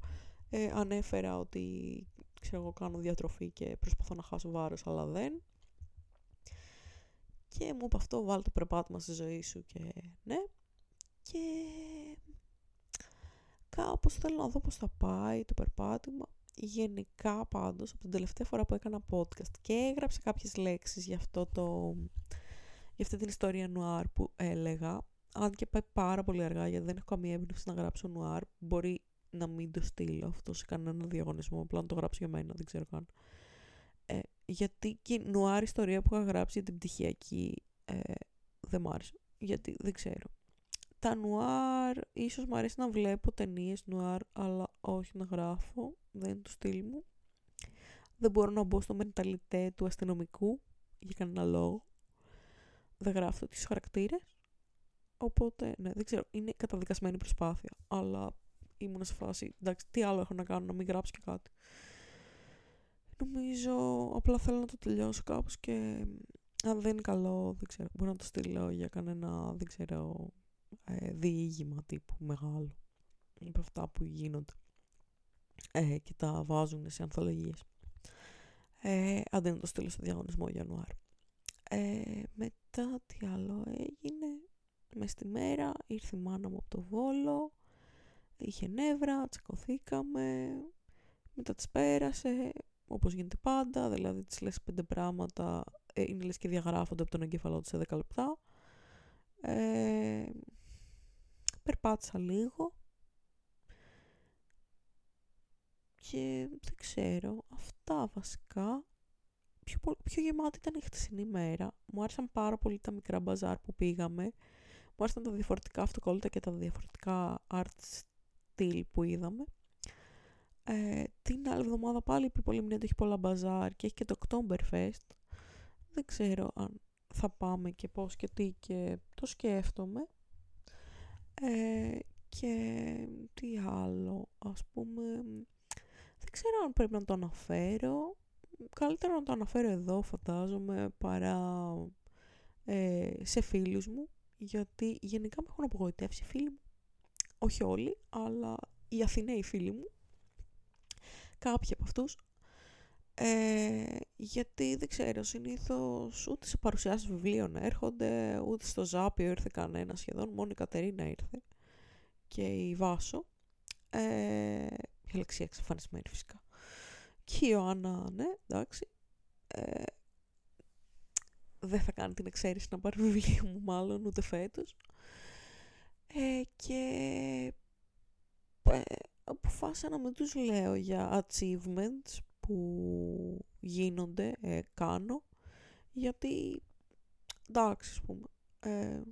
Ε, ανέφερα ότι ξέρω εγώ, κάνω διατροφή και προσπαθώ να χάσω βάρος, αλλά δεν. Και μου είπε αυτό, βάλει το περπάτημα στη ζωή σου και ναι. Και κάπως θέλω να δω πώς θα πάει το περπάτημα. Γενικά πάντως, από την τελευταία φορά που έκανα podcast και έγραψα κάποιες λέξεις για αυτό το... Για αυτή την ιστορία νουάρ που έλεγα, αν και πάει πάρα πολύ αργά γιατί δεν έχω καμία έμπνευση να γράψω νουάρ, μπορεί να μην το στείλω αυτό σε κανένα διαγωνισμό, απλά να το γράψω για μένα, δεν ξέρω καν. Ε, γιατί και η νουάρ ιστορία που είχα γράψει για την πτυχιακή ε, δεν μ' άρεσε. Γιατί δεν ξέρω. Τα νουάρ, ίσως μου αρέσει να βλέπω ταινίες νουάρ, αλλά όχι να γράφω. Δεν είναι το στυλ μου. Δεν μπορώ να μπω στο μενταλιτέ του αστυνομικού για κανένα λόγο. Δεν γράφω τις χαρακτήρες. Οπότε, ναι, δεν ξέρω. Είναι καταδικασμένη προσπάθεια. Αλλά ήμουν σε φάση, εντάξει, τι άλλο έχω να κάνω, να μην γράψω και κάτι. Νομίζω απλά θέλω να το τελειώσω κάπως και αν δεν είναι καλό, δεν ξέρω, μπορώ να το στείλω για κανένα, δεν ξέρω, ε, διήγημα τύπου μεγάλο. Από αυτά που γίνονται. Ε, και τα βάζουν σε ανθολογίες. Ε, αν δεν το στείλω στο διαγωνισμό Ιανουάριο. Ε, μετά τι άλλο έγινε. Μες στη μέρα ήρθε η μάνα μου από το Βόλο είχε νεύρα, τσακωθήκαμε, μετά τις πέρασε, όπως γίνεται πάντα, δηλαδή τις λες πέντε πράγματα, ε, είναι λες και διαγράφονται από τον εγκέφαλό της σε 10 λεπτά. Ε, περπάτησα λίγο και δεν ξέρω, αυτά βασικά. Πιο, πιο γεμάτη ήταν η χτεσινή μέρα. Μου άρεσαν πάρα πολύ τα μικρά μπαζάρ που πήγαμε. Μου άρεσαν τα διαφορετικά αυτοκόλλητα και τα διαφορετικά arts στυλ που είδαμε. Ε, την άλλη εβδομάδα πάλι η Πολυμνία έχει πολλά μπαζάρ και έχει και το Oktoberfest. Δεν ξέρω αν θα πάμε και πώς και τι και το σκέφτομαι. Ε, και τι άλλο, ας πούμε, δεν ξέρω αν πρέπει να το αναφέρω. Καλύτερα να το αναφέρω εδώ φαντάζομαι παρά ε, σε φίλους μου γιατί γενικά με έχουν απογοητεύσει φίλοι μου όχι όλοι, αλλά οι Αθηναίοι φίλοι μου, κάποιοι από αυτούς, ε, γιατί δεν ξέρω, συνήθως ούτε σε παρουσιάσεις βιβλίων έρχονται, ούτε στο Ζάπιο ήρθε κανένα σχεδόν, μόνο η Κατερίνα ήρθε και η Βάσο, ε, η Αλεξία εξαφανισμένη φυσικά. Και η Ιωάννα, ναι, εντάξει, ε, δεν θα κάνει την εξαίρεση να πάρει βιβλίο μου μάλλον ούτε φέτος. Ε, και ε, αποφάσισα να μην τους λέω για achievements που γίνονται, ε, κάνω, γιατί εντάξει, ας πούμε, ε,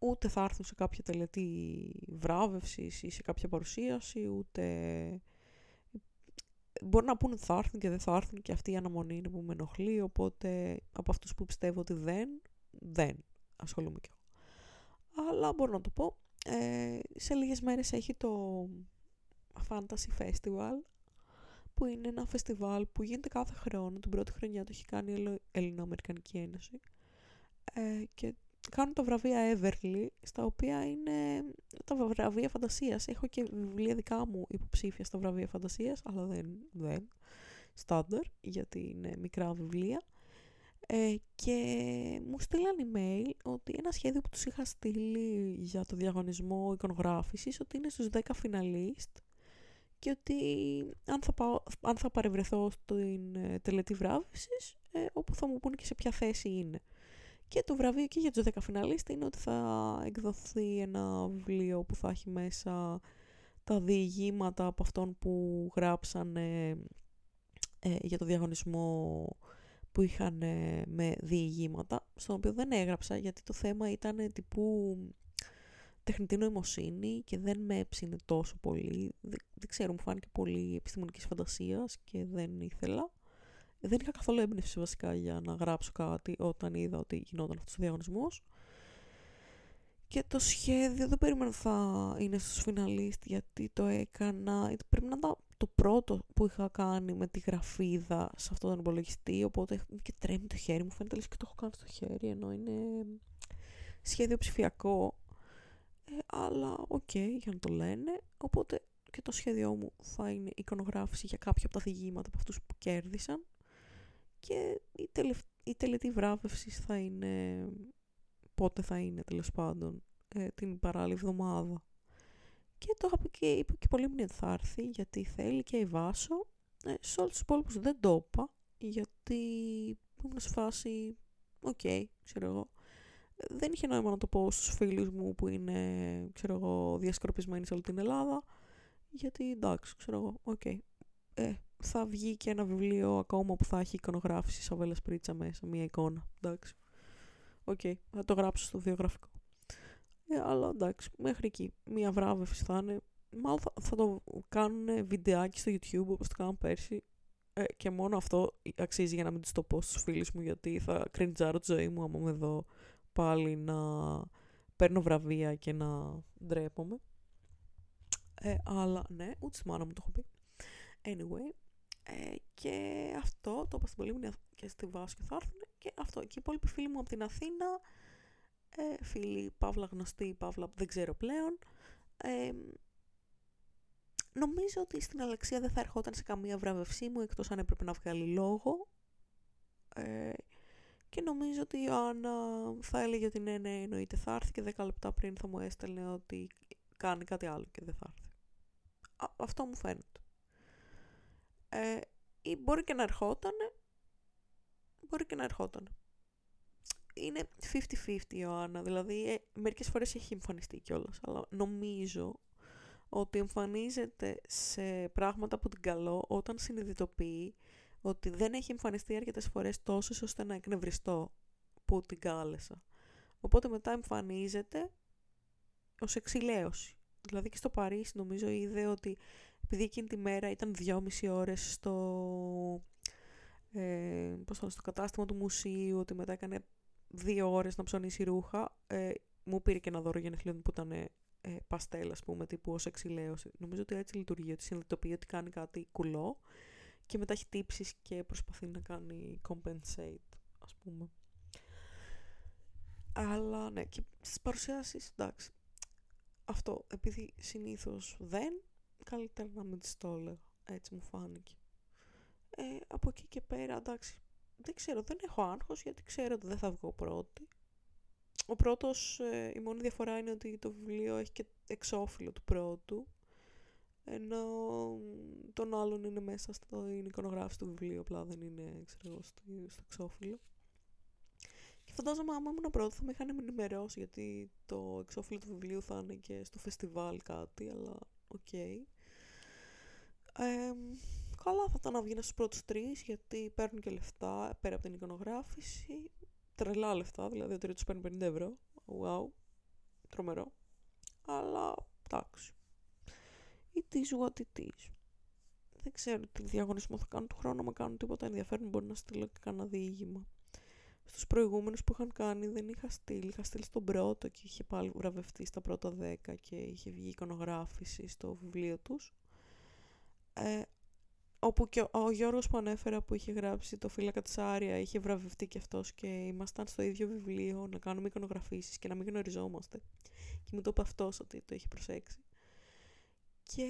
ούτε θα έρθουν σε κάποια τελετή βράβευσης ή σε κάποια παρουσίαση, ούτε... Μπορεί να πούνε ότι θα έρθουν και δεν θα έρθουν και αυτή η αναμονή είναι που με ενοχλεί, οπότε από αυτούς που πιστεύω ότι δεν, δεν ασχολούμαι κι εγώ αλλά μπορώ να το πω. Ε, σε λίγες μέρες έχει το Fantasy Festival που είναι ένα φεστιβάλ που γίνεται κάθε χρόνο. Την πρώτη χρονιά το έχει κάνει η Ελληνοαμερικανική Ένωση ε, και κάνουν τα βραβεία Everly στα οποία είναι τα βραβεία φαντασίας. Έχω και βιβλία δικά μου υποψήφια στα βραβεία φαντασίας αλλά δεν, δεν στάνταρ γιατί είναι μικρά βιβλία. Ε, και μου στείλαν email ότι ένα σχέδιο που τους είχα στείλει για το διαγωνισμό εικονογράφησης ότι είναι στους 10 φιναλίστ και ότι αν θα, πάω, αν θα παρευρεθώ στην ε, τελετή βράβευσης ε, όπου θα μου πούνε και σε ποια θέση είναι. Και το βραβείο και για τους 10 φιναλίστ είναι ότι θα εκδοθεί ένα βιβλίο που θα έχει μέσα τα διηγήματα από αυτόν που γράψαν ε, για το διαγωνισμό που είχαν με διηγήματα, στον οποίο δεν έγραψα γιατί το θέμα ήταν τύπου τεχνητή νοημοσύνη και δεν με έψινε τόσο πολύ. Δεν, ξέρω, μου φάνηκε πολύ επιστημονικής φαντασίας και δεν ήθελα. δεν είχα καθόλου έμπνευση βασικά για να γράψω κάτι όταν είδα ότι γινόταν αυτός ο διαγωνισμός. Και το σχέδιο δεν περίμενα θα είναι στους φιναλίστ γιατί το έκανα. Πρέπει να ήταν το πρώτο που είχα κάνει με τη γραφίδα σε αυτόν τον υπολογιστή. Οπότε και τρέμει το χέρι μου. Φαίνεται λες και το έχω κάνει στο χέρι ενώ είναι σχέδιο ψηφιακό. Ε, αλλά OK, okay, για να το λένε. Οπότε και το σχέδιό μου θα είναι εικονογράφηση για κάποια από τα διηγήματα από αυτούς που κέρδισαν. Και η, τελευ... η τελετή βράβευσης θα είναι πότε θα είναι τέλος πάντων ε, την παράλληλη εβδομάδα. Και το είχα πει και, είπε και πολύ ότι θα έρθει γιατί θέλει και η Βάσο. Ε, σε όλους τους υπόλοιπους δεν το είπα γιατί ήμουν σε φάση, οκ, okay, ξέρω εγώ. Δεν είχε νόημα να το πω στους φίλους μου που είναι, ξέρω εγώ, διασκορπισμένοι σε όλη την Ελλάδα. Γιατί εντάξει, ξέρω εγώ, οκ. Okay. Ε, θα βγει και ένα βιβλίο ακόμα που θα έχει εικονογράφηση Σαβέλα Πρίτσα μέσα, μία εικόνα. Εντάξει. Οκ, okay, θα το γράψω στο βιογραφικό. Ε, αλλά εντάξει, μέχρι εκεί. Μία βράβευση θα είναι. Μάλλον θα, το κάνουν βιντεάκι στο YouTube όπως το κάνουν πέρσι. Ε, και μόνο αυτό αξίζει για να μην τους το πω στους φίλους μου γιατί θα κριντζάρω τη ζωή μου άμα με δω πάλι να παίρνω βραβεία και να ντρέπομαι. Ε, αλλά ναι, ούτε στη μάνα μου το έχω πει. Anyway, ε, και αυτό το είπα στην Πολύμνη και στη Βάση και θα έρθουν και αυτό. Και οι υπόλοιποι φίλοι μου από την Αθήνα, ε, φίλοι Παύλα γνωστοί, Παύλα δεν ξέρω πλέον, ε, νομίζω ότι στην Αλεξία δεν θα ερχόταν σε καμία βραβευσή μου εκτός αν έπρεπε να βγάλει λόγο. Ε, και νομίζω ότι η Ιωάννα θα έλεγε ότι ναι, ναι, εννοείται θα έρθει και 10 λεπτά πριν θα μου έστελνε ότι κάνει κάτι άλλο και δεν θα έρθει. αυτό μου φαίνεται. Ε, ή μπορεί και να ερχόταν, μπορεί και να ερχόταν. Είναι 50-50 η Ιωάννα, δηλαδή ε, μερικές φορές έχει εμφανιστεί κιόλας, αλλά νομίζω ότι εμφανίζεται σε πράγματα που την καλό όταν συνειδητοποιεί ότι δεν έχει εμφανιστεί αρκετές φορές τόσο ώστε να εκνευριστώ που την κάλεσα. Οπότε μετά εμφανίζεται ως εξηλαίωση. Δηλαδή και στο Παρίσι νομίζω είδε ότι επειδή εκείνη τη μέρα ήταν δυόμιση ώρες στο, ε, πώς στο κατάστημα του μουσείου, ότι μετά έκανε δύο ώρες να ψωνίσει ρούχα, ε, μου πήρε και ένα δώρο γενεθλίων που ήταν ε, παστέλ, ας πούμε, τύπου ως εξηλαίωση. Νομίζω ότι έτσι λειτουργεί, ότι συνειδητοποιεί ότι κάνει κάτι κουλό και μετά έχει τύψεις και προσπαθεί να κάνει compensate, ας πούμε. Αλλά ναι, και στις παρουσιάσεις, εντάξει, αυτό, επειδή συνήθως δεν, καλύτερα να μην της το έλεγα. Έτσι μου φάνηκε. Ε, από εκεί και πέρα, εντάξει, δεν ξέρω, δεν έχω άγχος γιατί ξέρω ότι δεν θα βγω πρώτη. Ο πρώτος, ε, η μόνη διαφορά είναι ότι το βιβλίο έχει και εξώφυλλο του πρώτου, ενώ τον άλλον είναι μέσα στο εικονογράφηση του βιβλίου, απλά δεν είναι, ξέρω στο, στο εξώφυλλο. Και φαντάζομαι άμα ήμουν πρώτο θα με είχαν ενημερώσει γιατί το εξώφυλλο του βιβλίου θα είναι και στο φεστιβάλ κάτι, αλλά οκ. Okay. καλά θα ήταν να βγει στους πρώτους τρεις γιατί παίρνουν και λεφτά πέρα από την εικονογράφηση. Τρελά λεφτά, δηλαδή ο τρίτος παίρνει 50 ευρώ. Wow, τρομερό. Αλλά εντάξει. It is what it is. Δεν ξέρω τι διαγωνισμό θα κάνω του χρόνου, μα κάνουν τίποτα ενδιαφέρον μπορεί να στείλω και κανένα διήγημα στους προηγούμενους που είχαν κάνει δεν είχα στείλει. Είχα στείλει στον πρώτο και είχε πάλι βραβευτεί στα πρώτα δέκα και είχε βγει εικονογράφηση στο βιβλίο τους. Ε, όπου και ο, Γιώργος που ανέφερα που είχε γράψει το φύλακα της Άρια είχε βραβευτεί και αυτός και ήμασταν στο ίδιο βιβλίο να κάνουμε εικονογραφήσεις και να μην γνωριζόμαστε. Και μου το είπε αυτός ότι το είχε προσέξει. Και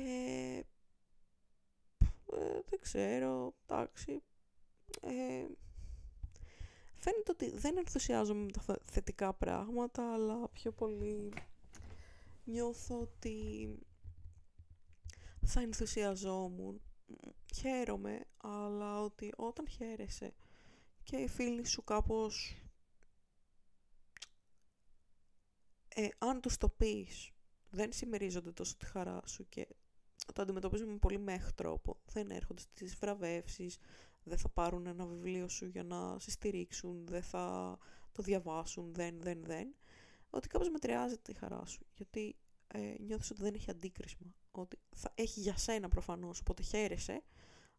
ε, δεν ξέρω, εντάξει. Ε, φαίνεται ότι δεν ενθουσιάζομαι με τα θετικά πράγματα, αλλά πιο πολύ νιώθω ότι θα ενθουσιαζόμουν. Χαίρομαι, αλλά ότι όταν χαίρεσαι και οι φίλοι σου κάπως... Ε, αν τους το πεις, δεν συμμερίζονται τόσο τη χαρά σου και το αντιμετωπίζουν με πολύ μέχ τρόπο. Δεν έρχονται στις βραβεύσεις, δεν θα πάρουν ένα βιβλίο σου για να σε στηρίξουν, δεν θα το διαβάσουν, δεν, δεν, δεν. Ότι κάπως μετριάζεται η χαρά σου, γιατί ε, νιώθεις ότι δεν έχει αντίκρισμα. Ότι θα έχει για σένα προφανώς, οπότε χαίρεσαι,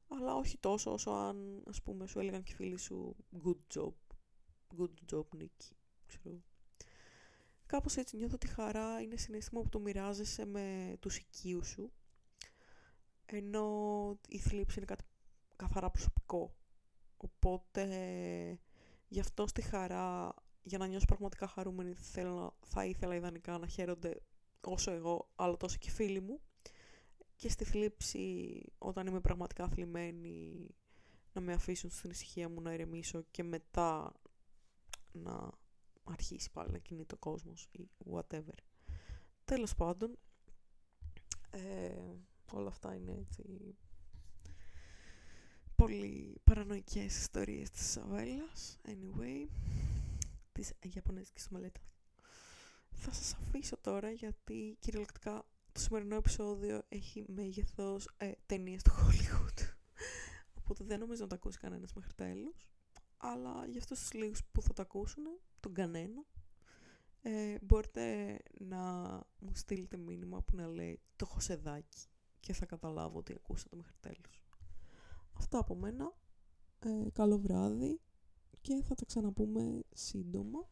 αλλά όχι τόσο όσο αν, ας πούμε, σου έλεγαν και οι φίλοι σου good job, good job, Νίκη, ξέρω. Κάπως έτσι νιώθω ότι χαρά είναι συναίσθημα που το μοιράζεσαι με τους οικείους σου, ενώ η θλίψη είναι κάτι καθαρά προσωπικό. Οπότε, γι' αυτό στη χαρά, για να νιώσω πραγματικά χαρούμενη, θέλω, θα ήθελα ιδανικά να χαίρονται όσο εγώ, αλλά τόσο και οι φίλοι μου. Και στη θλίψη, όταν είμαι πραγματικά θλιμμένη, να με αφήσουν στην ησυχία μου να ηρεμήσω και μετά να αρχίσει πάλι να κινεί το κόσμος ή whatever. Τέλος πάντων, ε, όλα αυτά είναι έτσι πολύ παρανοϊκές ιστορίες της Σαβέλας. Anyway, της Ιαπωνέζικης μελέτας. Θα σας αφήσω τώρα γιατί κυριολεκτικά το σημερινό επεισόδιο έχει μέγεθος ε, ταινίες του Hollywood. Οπότε δεν νομίζω να το ακούσει κανένας μέχρι τέλους. Αλλά για αυτούς τους λίγους που θα το ακούσουν, τον κανένα, ε, μπορείτε να μου στείλετε μήνυμα που να λέει το χωσεδάκι και θα καταλάβω ότι ακούσατε μέχρι τέλους. Αυτά από μένα. Ε, καλό βράδυ και θα τα ξαναπούμε σύντομα.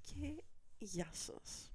Και γεια σας.